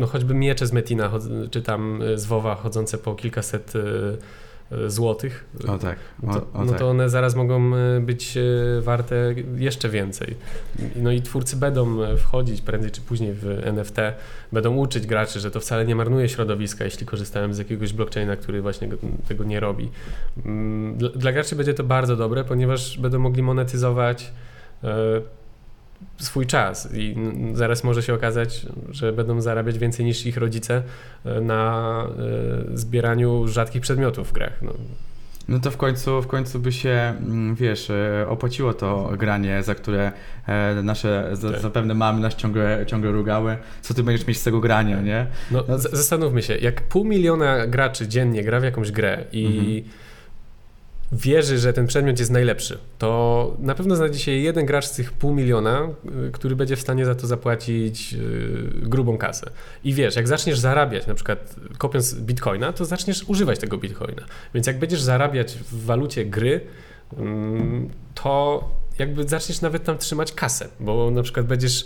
no choćby miecze z Metina, czy tam z WoWa chodzące po kilkaset e, e, złotych, o tak. O, to, o no tak. to one zaraz mogą być warte jeszcze więcej. No i twórcy będą wchodzić prędzej czy później w NFT, będą uczyć graczy, że to wcale nie marnuje środowiska, jeśli korzystałem z jakiegoś blockchaina, który właśnie tego nie robi. Mm, dla, dla graczy będzie to bardzo dobre, ponieważ będą mogli monetyzować swój czas i zaraz może się okazać, że będą zarabiać więcej niż ich rodzice e, na e, zbieraniu rzadkich przedmiotów w grach. No. No to w końcu, w końcu by się, mm, wiesz, e, opłaciło to granie, za które nasze tak. zapewne mamy nas ciągle, ciągle rugały. Co ty będziesz mieć z tego grania, nie? No, no zastanówmy się, jak pół miliona graczy dziennie gra w jakąś grę i mhm wierzy, że ten przedmiot jest najlepszy, to na pewno znajdzie się jeden gracz z tych pół miliona, y, który będzie w stanie za to zapłacić y, grubą kasę. I wiesz, jak zaczniesz zarabiać, na przykład kopiąc bitcoina, to zaczniesz używać tego bitcoina. Więc jak będziesz zarabiać w walucie gry, mm, to jakby zaczniesz nawet tam trzymać kasę, bo na przykład będziesz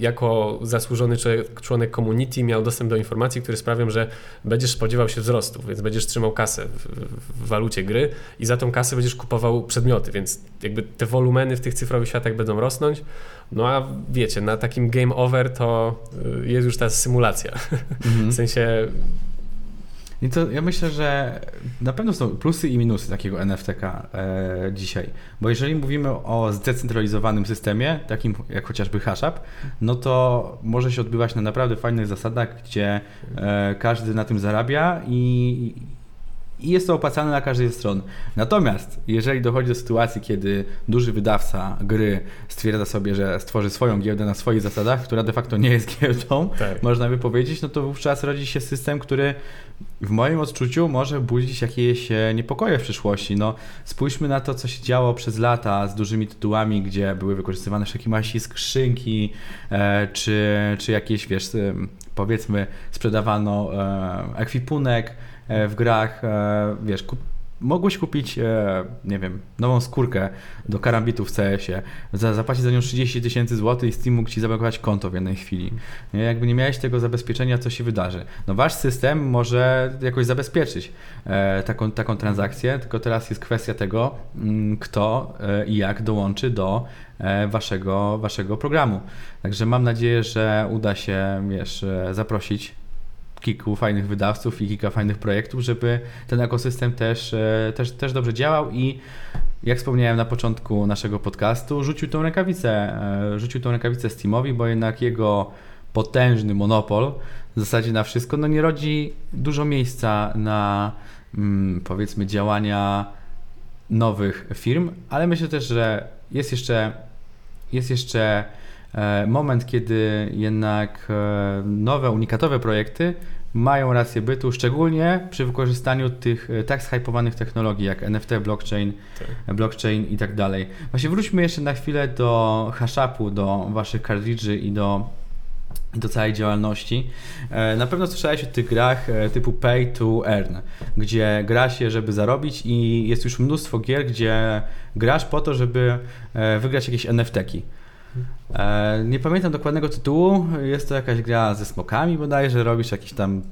jako zasłużony członek community miał dostęp do informacji, które sprawią, że będziesz spodziewał się wzrostu, więc będziesz trzymał kasę w, w, walucie gry i za tą kasę będziesz kupował przedmioty, więc jakby te wolumeny w tych cyfrowych światach będą rosnąć. No a wiecie, na takim game over to y, jest już ta symulacja. Mhm. w sensie i to ja myślę, że na pewno są plusy i minusy takiego NFTK e, dzisiaj. Bo jeżeli mówimy o zdecentralizowanym systemie, takim jak chociażby HashUp, no to może się odbywać na naprawdę fajnych zasadach, gdzie e, każdy na tym zarabia i, i jest to opłacalne na każdej ze stron. Natomiast jeżeli dochodzi do sytuacji, kiedy duży wydawca gry stwierdza sobie, że stworzy swoją giełdę na swoich zasadach, która de facto nie jest giełdą, tak. można by powiedzieć, no to wówczas rodzi się system, który w moim odczuciu może budzić jakieś e, niepokoje w przyszłości. No, spójrzmy na to, co się działo przez lata z dużymi tytułami, gdzie były wykorzystywane wszelkie maści skrzynki, e, czy, czy jakieś, wiesz, powiedzmy, sprzedawano e, ekwipunek e, w grach, e, wiesz, mogłeś kupić, e, nie wiem, nową skórkę do karambitu w CS-ie, za, zapłacić za nią 30 tysięcy złotych i Steam mógł ci zablokować konto w jednej chwili. Nie? Jakby nie miałeś tego zabezpieczenia, co się wydarzy. No wasz system może jakoś zabezpieczyć e, taką, taką transakcję, tylko teraz jest kwestia tego, mm, kto e, i jak dołączy do waszego, waszego programu. Także mam nadzieję, że uda się, wiesz, zaprosić kilku fajnych wydawców i kilka fajnych projektów, żeby ten ekosystem też, e, też, też dobrze działał. I jak wspomniałem na początku naszego podcastu, rzucił tą rękawicę, e, rzucił tą rękawicę Steamowi, bo jednak jego potężny monopol w zasadzie na wszystko, no nie rodzi dużo miejsca na mm, powiedzmy działania nowych firm, ale myślę też, że jest jeszcze jest jeszcze moment, kiedy jednak e, nowe, unikatowe projekty mają rację bytu, szczególnie przy wykorzystaniu tych e, tak zhypowanych technologii jak NFT, blockchain, tak. blockchain i tak dalej. Właśnie wróćmy jeszcze na chwilę do hashapu, do waszych kartridży i do do całej działalności. Na pewno słyszałeś o tych grach typu pay to earn, gdzie gra się, żeby zarobić i jest już mnóstwo gier, gdzie grasz po to, żeby wygrać jakieś NFT-ki. E, nie pamiętam dokładnego tytułu. Jest to jakaś gra ze smokami bodajże. Robisz jakieś tam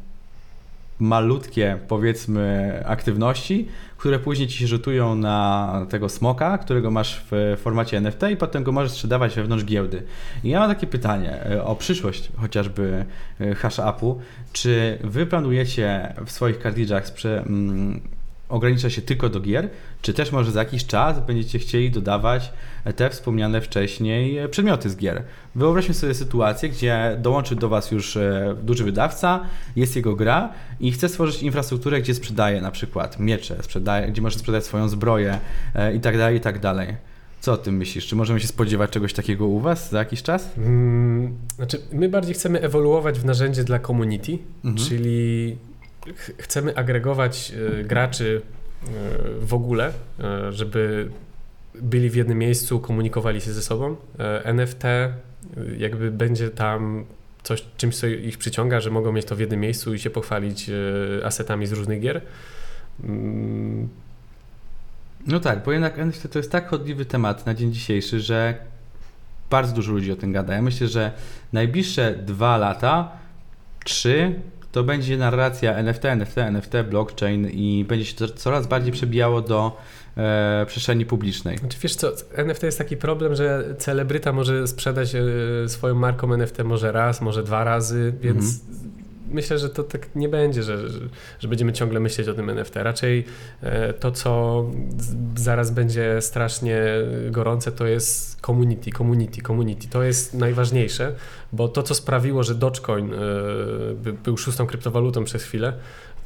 malutkie, powiedzmy, aktywności, które później ci się rzutują na tego smoka, którego masz w formacie NFT i potem go możesz sprzedawać wewnątrz giełdy. I ja mam takie pytanie e, o przyszłość chociażby e, hash upu. Czy wy planujecie w swoich kartridżach sprze- mm, ogranicza się tylko do gier, czy też może za jakiś czas będziecie chcieli dodawać te wspomniane wcześniej przedmioty z gier. Wyobraźmy sobie sytuację, gdzie dołączy do Was już e, duży wydawca, jest jego gra i chce stworzyć infrastrukturę, gdzie sprzedaje na przykład miecze, sprzedaje, gdzie może sprzedać swoją zbroję e, i tak dalej, i tak dalej. Co o tym myślisz? Czy możemy się spodziewać czegoś takiego u Was za jakiś czas? Hmm, znaczy, my bardziej chcemy ewoluować w narzędzie dla community, mhm. czyli chcemy agregować e, graczy e, w ogóle, e, żeby byli w jednym miejscu, komunikowali się ze sobą. NFT jakby będzie tam coś, czymś, co ich przyciąga, że mogą mieć to w jednym miejscu i się pochwalić asetami z różnych gier. Mm. No tak, bo jednak NFT to jest tak chodliwy temat na dzień dzisiejszy, że bardzo dużo ludzi o tym gada. Ja myślę, że najbliższe dwa lata, trzy, to będzie narracja NFT, NFT, NFT, blockchain i będzie się to coraz bardziej przebijało do e, przestrzeni publicznej. Znaczy, wiesz co, NFT jest taki problem, że celebryta może sprzedać e, swoją marką NFT może raz, może dwa razy, więc mhm myślę, że to tak nie będzie, że, że, że, będziemy ciągle myśleć o tym NFT. Raczej e, to, co zaraz będzie strasznie gorące, to jest community, community, community. To jest najważniejsze, bo to, co sprawiło, że Dogecoin e, był szóstą kryptowalutą przez chwilę,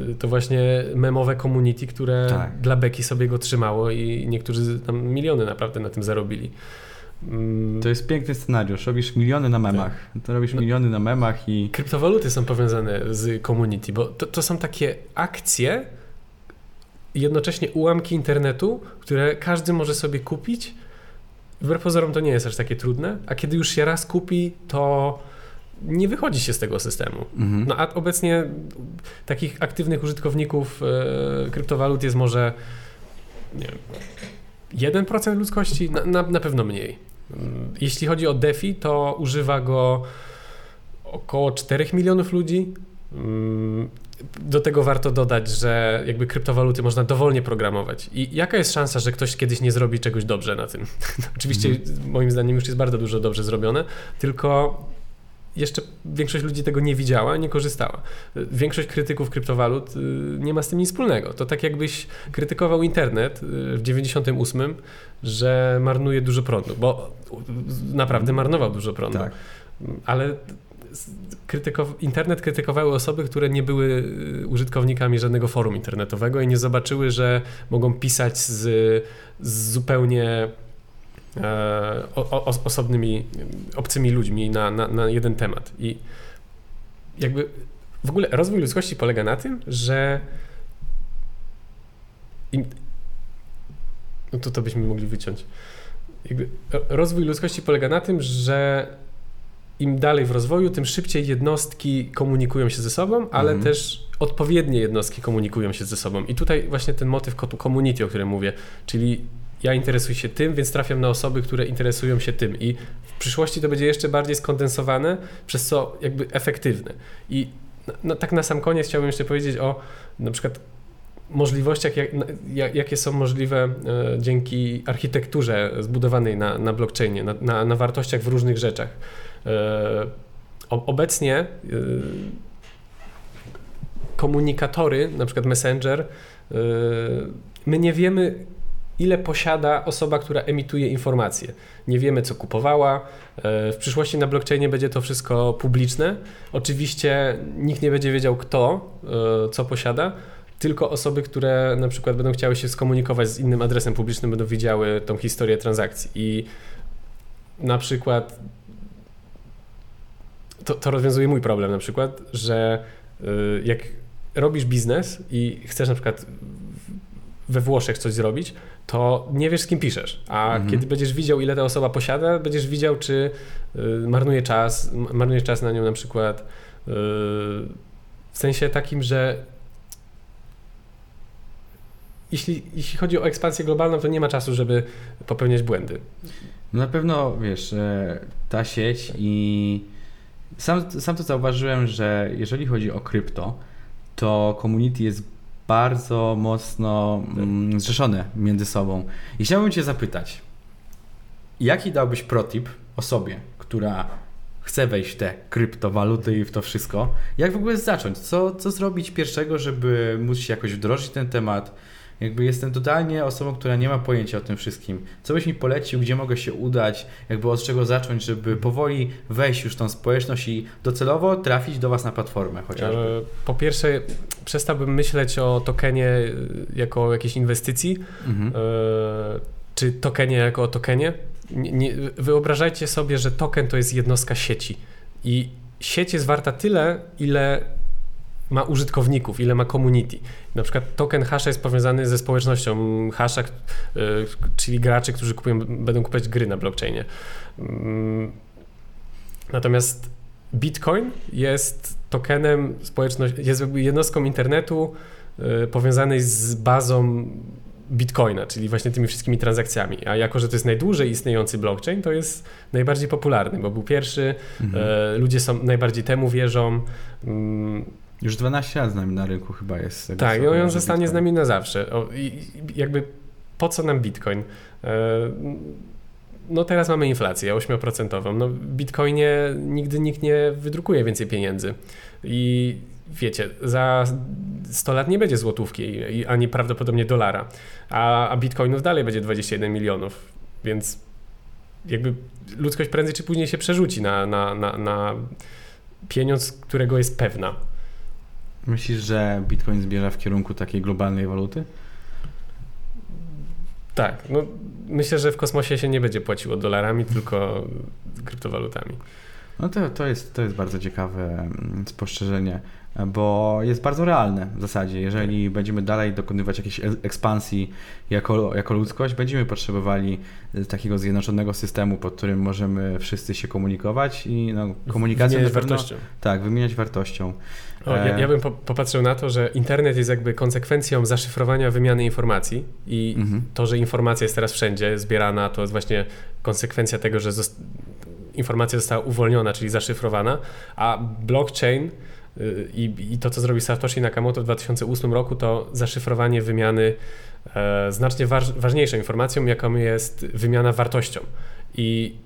e, to właśnie memowe community, które tak. dla beki sobie go trzymało i niektórzy tam miliony naprawdę na tym zarobili. To jest piękny scenariusz. Robisz miliony na memach. Tak. To robisz no, miliony na memach i. Kryptowaluty są powiązane z community, bo to, to są takie akcje, jednocześnie ułamki internetu, które każdy może sobie kupić. Wbrew pozorom to nie jest aż takie trudne, a kiedy już się raz kupi, to nie wychodzi się z tego systemu. Mhm. No a obecnie takich aktywnych użytkowników e, kryptowalut jest może nie wiem, 1% ludzkości, na, na, na pewno mniej. Jeśli chodzi o DeFi, to używa go około 4 milionów ludzi. Do tego warto dodać, że jakby kryptowaluty można dowolnie programować. I jaka jest szansa, że ktoś kiedyś nie zrobi czegoś dobrze na tym? Oczywiście mm. moim zdaniem już jest bardzo dużo dobrze zrobione, tylko jeszcze większość ludzi tego nie widziała, nie korzystała. Większość krytyków kryptowalut y, nie ma z tym nic wspólnego. To tak jakbyś krytykował internet y, w 98, że marnuje dużo prądu, bo naprawdę marnował dużo prądu. Tak. Ale krytykow internet krytykowały osoby, które nie były y, użytkownikami żadnego forum internetowego i nie zobaczyły, że mogą pisać z, z zupełnie e, o, o, osobnymi, obcymi ludźmi na, na, na jeden temat. I jakby w ogóle rozwój ludzkości polega na tym, że im, no to to byśmy mogli wyciąć. Jakby rozwój ludzkości polega na tym, że im dalej w rozwoju, tym szybciej jednostki komunikują się ze sobą, ale mhm. też odpowiednie jednostki komunikują się ze sobą. I tutaj właśnie ten motyw community, o którym mówię, czyli ja interesuję się tym, więc trafiam na osoby, które interesują się tym. I w przyszłości to będzie jeszcze bardziej skondensowane, przez co jakby efektywne. I no, tak na sam koniec chciałbym jeszcze powiedzieć o na przykład możliwościach, jak, jak, jakie są możliwe e, dzięki architekturze zbudowanej na, na blockchainie, na, na, na wartościach w różnych rzeczach. E, obecnie e, komunikatory, na przykład Messenger, my nie wiemy, ile posiada osoba, która emituje informacje. Nie wiemy, co kupowała. W przyszłości na blockchainie będzie to wszystko publiczne. Oczywiście nikt nie będzie wiedział, kto co posiada tylko osoby, które na przykład będą chciały się skomunikować z innym adresem publicznym, będą widziały tą historię transakcji. I na przykład to, to rozwiązuje mój problem na przykład, że y, jak robisz biznes i chcesz na przykład we Włoszech coś zrobić, to nie wiesz z kim piszesz. A mhm. kiedy będziesz widział, ile ta osoba posiada, będziesz widział, czy y, marnuje czas, marnuje czas na nią na przykład y, w sensie takim, że jeśli, jeśli chodzi o ekspansję globalną, to nie ma czasu, żeby popełniać błędy. No na pewno, wiesz, ta sieć i sam, sam to zauważyłem, że jeżeli chodzi o krypto, to community jest bardzo mocno mm, zrzeszone między sobą. I chciałbym Cię zapytać, jaki dałbyś protip osobie, która chce wejść w te kryptowaluty i w to wszystko? Jak w ogóle zacząć? Co, co zrobić pierwszego, żeby móc się jakoś wdrożyć ten temat? Jakby jestem totalnie osobą, która nie ma pojęcia o tym wszystkim. Co byś mi polecił, gdzie mogę się udać, jakby od czego zacząć, żeby powoli wejść już w tą społeczność i docelowo trafić do Was na platformę chociażby? E, po pierwsze, przestałbym myśleć o tokenie e, jako o jakiejś inwestycji, mhm. E, czy tokenie jako o tokenie. Nie, nie, wyobrażajcie sobie, że token to jest jednostka sieci i sieć jest warta tyle, ile ma użytkowników, ile ma community. Na przykład token hasza jest powiązany ze społecznością hasza, y, czyli graczy, którzy kupują, będą kupować gry na blockchainie. Mm, natomiast Bitcoin jest tokenem społeczności, jest jednostką internetu y, powiązanej z bazą Bitcoina, czyli właśnie tymi wszystkimi transakcjami. A jako, że to jest najdłużej istniejący blockchain, to jest najbardziej popularny, bo był pierwszy, mhm. Y, ludzie są najbardziej temu wierzą. Już 12 lat z nami na rynku chyba jest. Tak, i on zostanie Bitcoin. z nami na zawsze. O, i, jakby po co nam Bitcoin? E, no teraz mamy inflację 8%. No w Bitcoinie nigdy nikt nie wydrukuje więcej pieniędzy. I wiecie, za 100 lat nie będzie złotówki, ani prawdopodobnie dolara, a, a bitcoinów dalej będzie 21 milionów, więc jakby ludzkość prędzej czy później się przerzuci na, na, na, na pieniądz, którego jest pewna. Myślisz, że Bitcoin zmierza w kierunku takiej globalnej waluty? Tak. No, myślę, że w kosmosie się nie będzie płaciło dolarami, tylko kryptowalutami. No to, to, jest, to jest bardzo ciekawe mm, spostrzeżenie bo jest bardzo realne w zasadzie. Jeżeli będziemy dalej dokonywać jakiejś ekspansji jako, jako ludzkość, będziemy potrzebowali e, takiego zjednoczonego systemu, pod którym możemy wszyscy się komunikować i no, komunikacja wymieniać wartością. Tak, wymieniać wartością. O, ja, ja, bym popatrzył na to, że internet jest jakby konsekwencją zaszyfrowania wymiany informacji i mhm. to, że informacja jest teraz wszędzie zbierana, to jest właśnie konsekwencja tego, że informacja została uwolniona, czyli zaszyfrowana, a blockchain i, I, to, co zrobił Satoshi Nakamoto w 2008 roku, to zaszyfrowanie wymiany e, znacznie waż, ważniejszą informacją, jaką jest wymiana wartością. I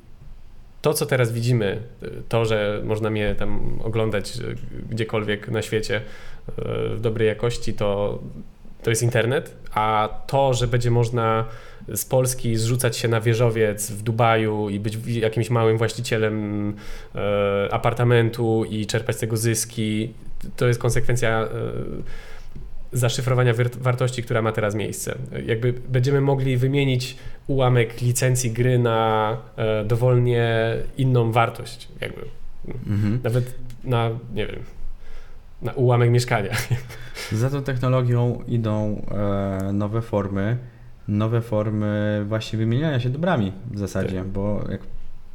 to, co teraz widzimy, to, że można mnie tam oglądać e, gdziekolwiek na świecie e, w dobrej jakości, to to jest internet, a to, że będzie można z Polski zrzucać się na wieżowiec w Dubaju i być jakimś małym właścicielem apartamentu i czerpać z tego zyski, to jest konsekwencja zaszyfrowania wartości, która ma teraz miejsce. Jakby będziemy mogli wymienić ułamek licencji gry na e, dowolnie inną wartość, jakby. Mhm. Nawet na, nie wiem, na ułamek mieszkania. Za tą technologią idą e, nowe formy, nowe formy właśnie wymieniania się dobrami w zasadzie, tak. bo jak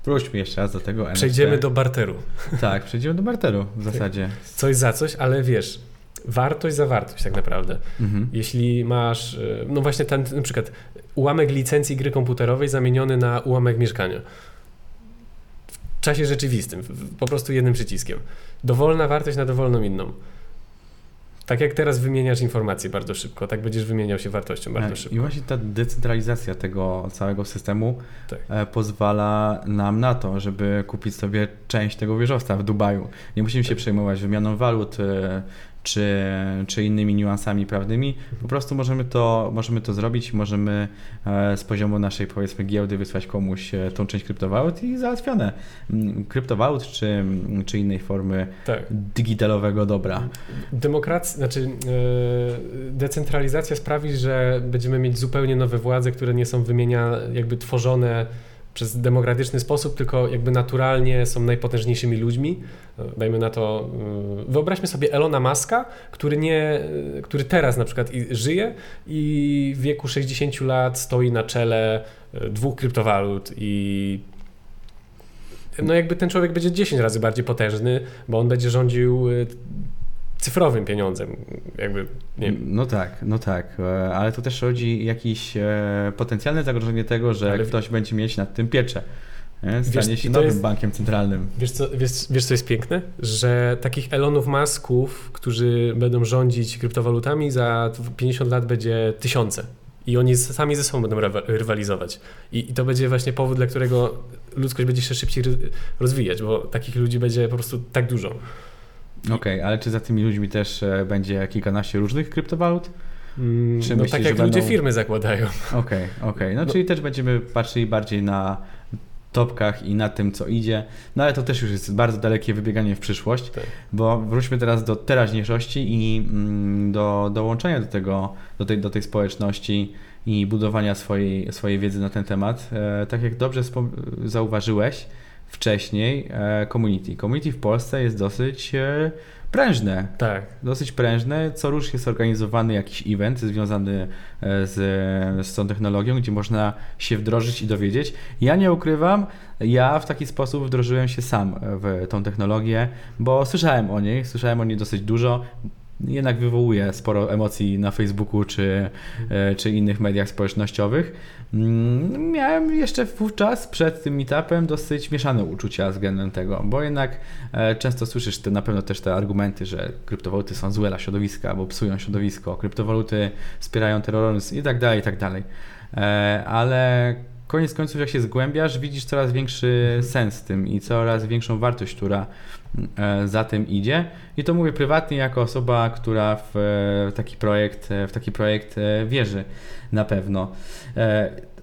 wróćmy jeszcze raz do tego NFT. Przejdziemy do barteru. Tak, przejdziemy do barteru w zasadzie. Coś za coś, ale wiesz, wartość za wartość tak naprawdę. Mhm. Jeśli masz, e, no właśnie ten na przykład ułamek licencji gry komputerowej zamieniony na ułamek mieszkania. W czasie rzeczywistym, po prostu jednym przyciskiem. Dowolna wartość na dowolną inną. Tak jak teraz wymieniasz informacje bardzo szybko, tak będziesz wymieniał się wartością bardzo tak, szybko. I właśnie ta decentralizacja tego całego systemu tak. E, pozwala nam na to, żeby kupić sobie część tego wieżowca w Dubaju. Nie musimy się tak. przejmować wymianą walut, e, czy, czy innymi niuansami prawnymi. Po prostu możemy to, możemy to zrobić, możemy e, z poziomu naszej powiedzmy giełdy wysłać komuś e, tą część kryptowalut i załatwione. Mm, kryptowalut czy, czy innej formy tak. digitalowego dobra. Demokracja, znaczy yy, decentralizacja sprawi, że będziemy mieć zupełnie nowe władze, które nie są wymienia, jakby tworzone przez demokratyczny sposób, tylko jakby naturalnie są najpotężniejszymi ludźmi. Dajmy na to, y, wyobraźmy sobie Elona Muska, który, nie, który teraz na przykład żyje i w wieku 60 lat stoi na czele y, dwóch kryptowalut i no jakby ten człowiek będzie 10 razy bardziej potężny, bo on będzie rządził cyfrowym pieniądzem, jakby, nie No tak, no tak, e, ale to też rodzi jakieś e, potencjalne zagrożenie tego, że ale... ktoś będzie mieć nad tym pieczę. Nie? Stanie wiesz, się nowym jest... bankiem centralnym. Wiesz co, wiesz, wiesz, co jest piękne? Że takich Elonów Masków, którzy będą rządzić kryptowalutami, za 50 lat będzie tysiące. I oni sami ze sobą będą rywalizować. I, I, to będzie właśnie powód, dla którego ludzkość będzie się szybciej rozwijać, bo takich ludzi będzie po prostu tak dużo. Okej, okay, ale czy za tymi ludźmi też e, będzie kilkanaście różnych kryptowalut? Mm, czy no myślisz, tak jak ludzie będą... firmy zakładają. Okej, okay, okej. Okay. No, no czyli też będziemy patrzyli bardziej na topkach i na tym, co idzie. No ale to też już jest bardzo dalekie wybieganie w przyszłość, tak. bo wróćmy teraz do teraźniejszości i mm, do dołączenia do tego, do tej, do tej społeczności i budowania swojej, swojej wiedzy na ten temat. E, tak jak dobrze zauważyłeś, wcześniej e, community. Community w Polsce jest dosyć e, prężne. Tak. Dosyć prężne. Co rusz jest organizowany jakiś event związany e, z, z tą technologią, gdzie można się wdrożyć i dowiedzieć. Ja nie ukrywam, ja w taki sposób wdrożyłem się sam w tą technologię, bo słyszałem o niej, słyszałem o niej dosyć dużo jednak wywołuje sporo emocji na Facebooku czy, e, czy innych mediach społecznościowych. Mm, miałem jeszcze wówczas przed tym meetupem dosyć mieszane uczucia względem tego, bo jednak e, często słyszysz te, na pewno też te argumenty, że kryptowaluty są złe dla środowiska, bo psują środowisko, kryptowaluty wspierają terroryzm i tak dalej, i tak dalej. E, ale koniec końców, jak się zgłębiasz, widzisz coraz większy sens w tym i coraz większą wartość, która za tym idzie. I to mówię prywatnie jako osoba, która w e, taki projekt, e, w taki projekt wierzy na pewno.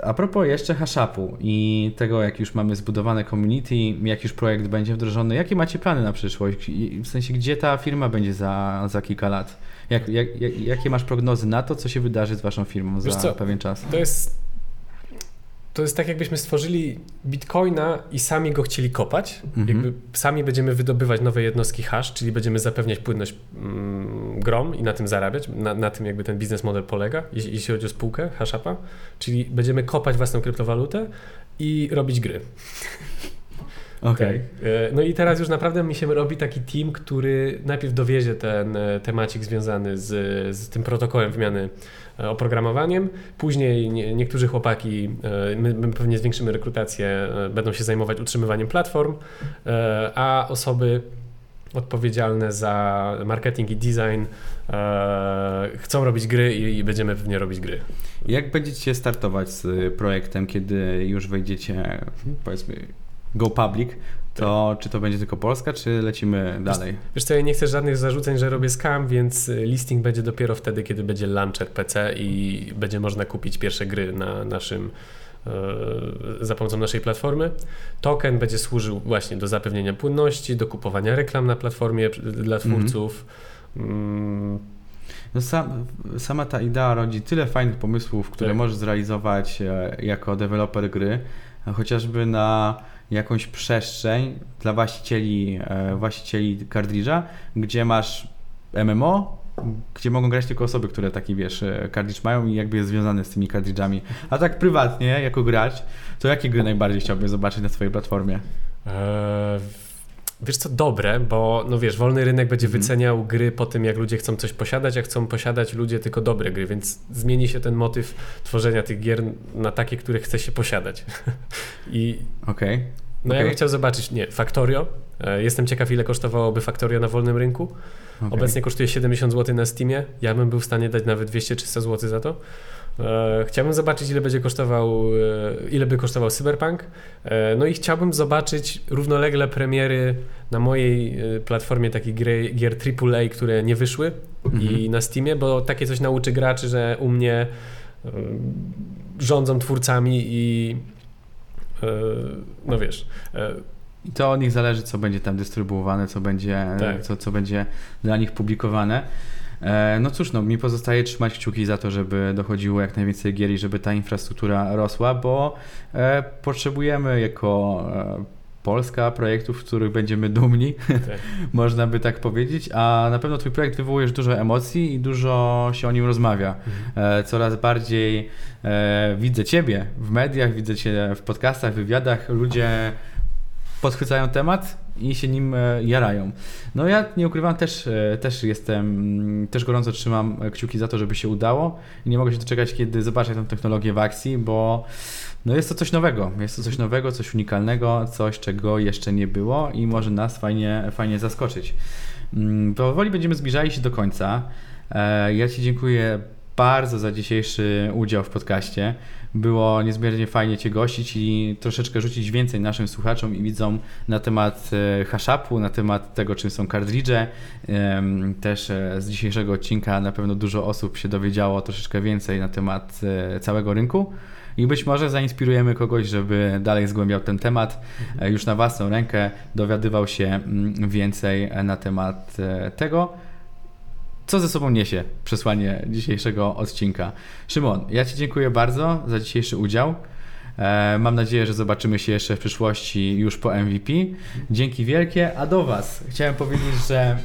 A propos jeszcze Hashapu i tego, jak już mamy zbudowane community, jak już projekt będzie wdrożony, jakie macie plany na przyszłość? W sensie, gdzie ta firma będzie za, za kilka lat? Jak, jak, jakie masz prognozy na to, co się wydarzy z waszą firmą Wiesz za co? pewien czas? To jest to jest tak, jakbyśmy stworzyli bitcoina i sami go chcieli kopać. Mhm. Jakby sami będziemy wydobywać nowe jednostki hash, czyli będziemy zapewniać płynność mm, grom i na tym zarabiać. Na, na, tym jakby ten biznes model polega, jeśli, jeśli chodzi o spółkę Hashapa. Czyli będziemy kopać własną kryptowalutę i robić gry. Okay. Tak. No i teraz już naprawdę mi się robi taki team, który najpierw dowiezie ten e, temacik związany z, z tym protokołem wymiany e, oprogramowaniem. Później nie, niektórzy chłopaki, my, my, pewnie zwiększymy rekrutację, będą się zajmować utrzymywaniem platform, a osoby odpowiedzialne za marketing i design chcą robić gry i, i będziemy pewnie robić gry. Jak będziecie startować z projektem, kiedy już wejdziecie, powiedzmy, go public, to czy to będzie tylko Polska, czy lecimy dalej? Wiesz co, ja nie chcę żadnych zarzuceń, że robię scam, więc y, listing będzie dopiero wtedy, kiedy będzie launcher PC i będzie można kupić pierwsze gry na naszym e, za pomocą naszej platformy. Token będzie służył właśnie do zapewnienia płynności, do kupowania reklam na platformie dla twórców. Mm, No sam, sama ta idea rodzi tyle fajnych pomysłów, które Tak. możesz zrealizować e, jako deweloper gry, chociażby na jakąś przestrzeń dla właścicieli, e, właścicieli kartridża, gdzie masz MMO, gdzie mogą grać tylko osoby, które taki, wiesz, e, kartridż mają i jakby jest związane z tymi kartridżami. A tak prywatnie, jako gracz, to jakie gry najbardziej chciałbyś zobaczyć na swojej platformie? e, Wiesz co, dobre, bo no wiesz, wolny rynek będzie Mhm. wyceniał gry po tym, jak ludzie chcą coś posiadać, a chcą posiadać ludzie tylko dobre gry, więc zmieni się ten motyw tworzenia tych gier na takie, które chce się posiadać. I Okej. no ja Okej. bym chciał zobaczyć, nie, Factorio. E, Jestem ciekaw, ile kosztowałoby Factorio na wolnym rynku. okej. Obecnie kosztuje 70 zł na Steamie. Ja bym był w stanie dać nawet 200-300 zł za to. E, chciałbym zobaczyć, ile będzie kosztował, e, ile by kosztował Cyberpunk. E, no i chciałbym zobaczyć równolegle premiery na mojej platformie takich gier AAA, które nie wyszły Mhm. i na Steamie, bo takie coś nauczy graczy, że u mnie rządzą twórcami i no wiesz, I to od nich zależy, co będzie tam dystrybuowane, co będzie, Tak. co, co będzie dla nich publikowane. E, No cóż, no, mi pozostaje trzymać kciuki za to, żeby dochodziło jak najwięcej gier i żeby ta infrastruktura rosła, bo e, potrzebujemy jako e, Polska projektów, w których będziemy dumni, tak. można by tak powiedzieć, a na pewno Twój projekt wywołuje dużo emocji i dużo się o nim rozmawia. E, coraz bardziej widzę Ciebie w mediach, widzę Cię w podcastach, wywiadach, ludzie podchwycają temat i się nim e, jarają. No ja nie ukrywam, też, e, też jestem, mm, też gorąco trzymam kciuki za to, żeby się udało i nie mogę się doczekać, kiedy zobaczę tę technologię w akcji, bo no jest to coś nowego, jest to coś nowego, coś unikalnego, coś, czego jeszcze nie było i może nas fajnie, fajnie zaskoczyć. Mm, Powoli będziemy zbliżali się do końca. E, Ja Ci dziękuję bardzo za dzisiejszy udział w podcaście. Było niezmiernie fajnie Cię gościć i troszeczkę rzucić więcej naszym słuchaczom i widzom na temat e, haszapu, na temat tego, czym są kartridże. Też e, z dzisiejszego odcinka na pewno dużo osób się dowiedziało troszeczkę więcej na temat e, całego rynku. I być może zainspirujemy kogoś, żeby dalej zgłębiał ten temat, już na własną rękę dowiadywał się mm, więcej na temat tego, co ze sobą niesie przesłanie dzisiejszego odcinka. Szymon, ja Ci dziękuję bardzo za dzisiejszy udział. E, Mam nadzieję, że zobaczymy się jeszcze w przyszłości już po MVP. Dzięki wielkie, a do Was chciałem powiedzieć, że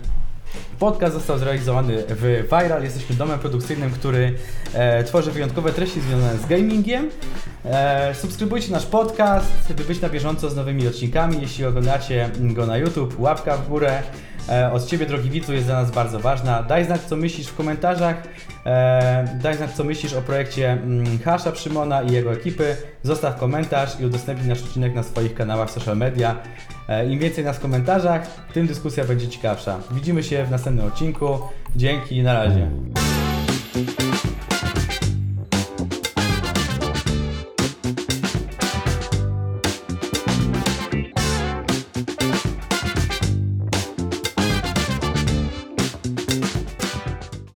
podcast został zrealizowany w Viral. Jesteśmy domem produkcyjnym, który e, tworzy wyjątkowe treści związane z gamingiem. E, subskrybujcie nasz podcast, by być na bieżąco z nowymi odcinkami. Jeśli oglądacie go na YouTube, łapka w górę. E, od Ciebie, drogi widzu, jest dla nas bardzo ważna. Daj znać, co myślisz w komentarzach. E, daj znać, co myślisz o projekcie mm, Hasza Szymona i jego ekipy. Zostaw komentarz i udostępnij nasz odcinek na swoich kanałach social media. E, Im więcej nas w komentarzach, tym dyskusja będzie ciekawsza. Widzimy się w następnym odcinku. Dzięki, na razie.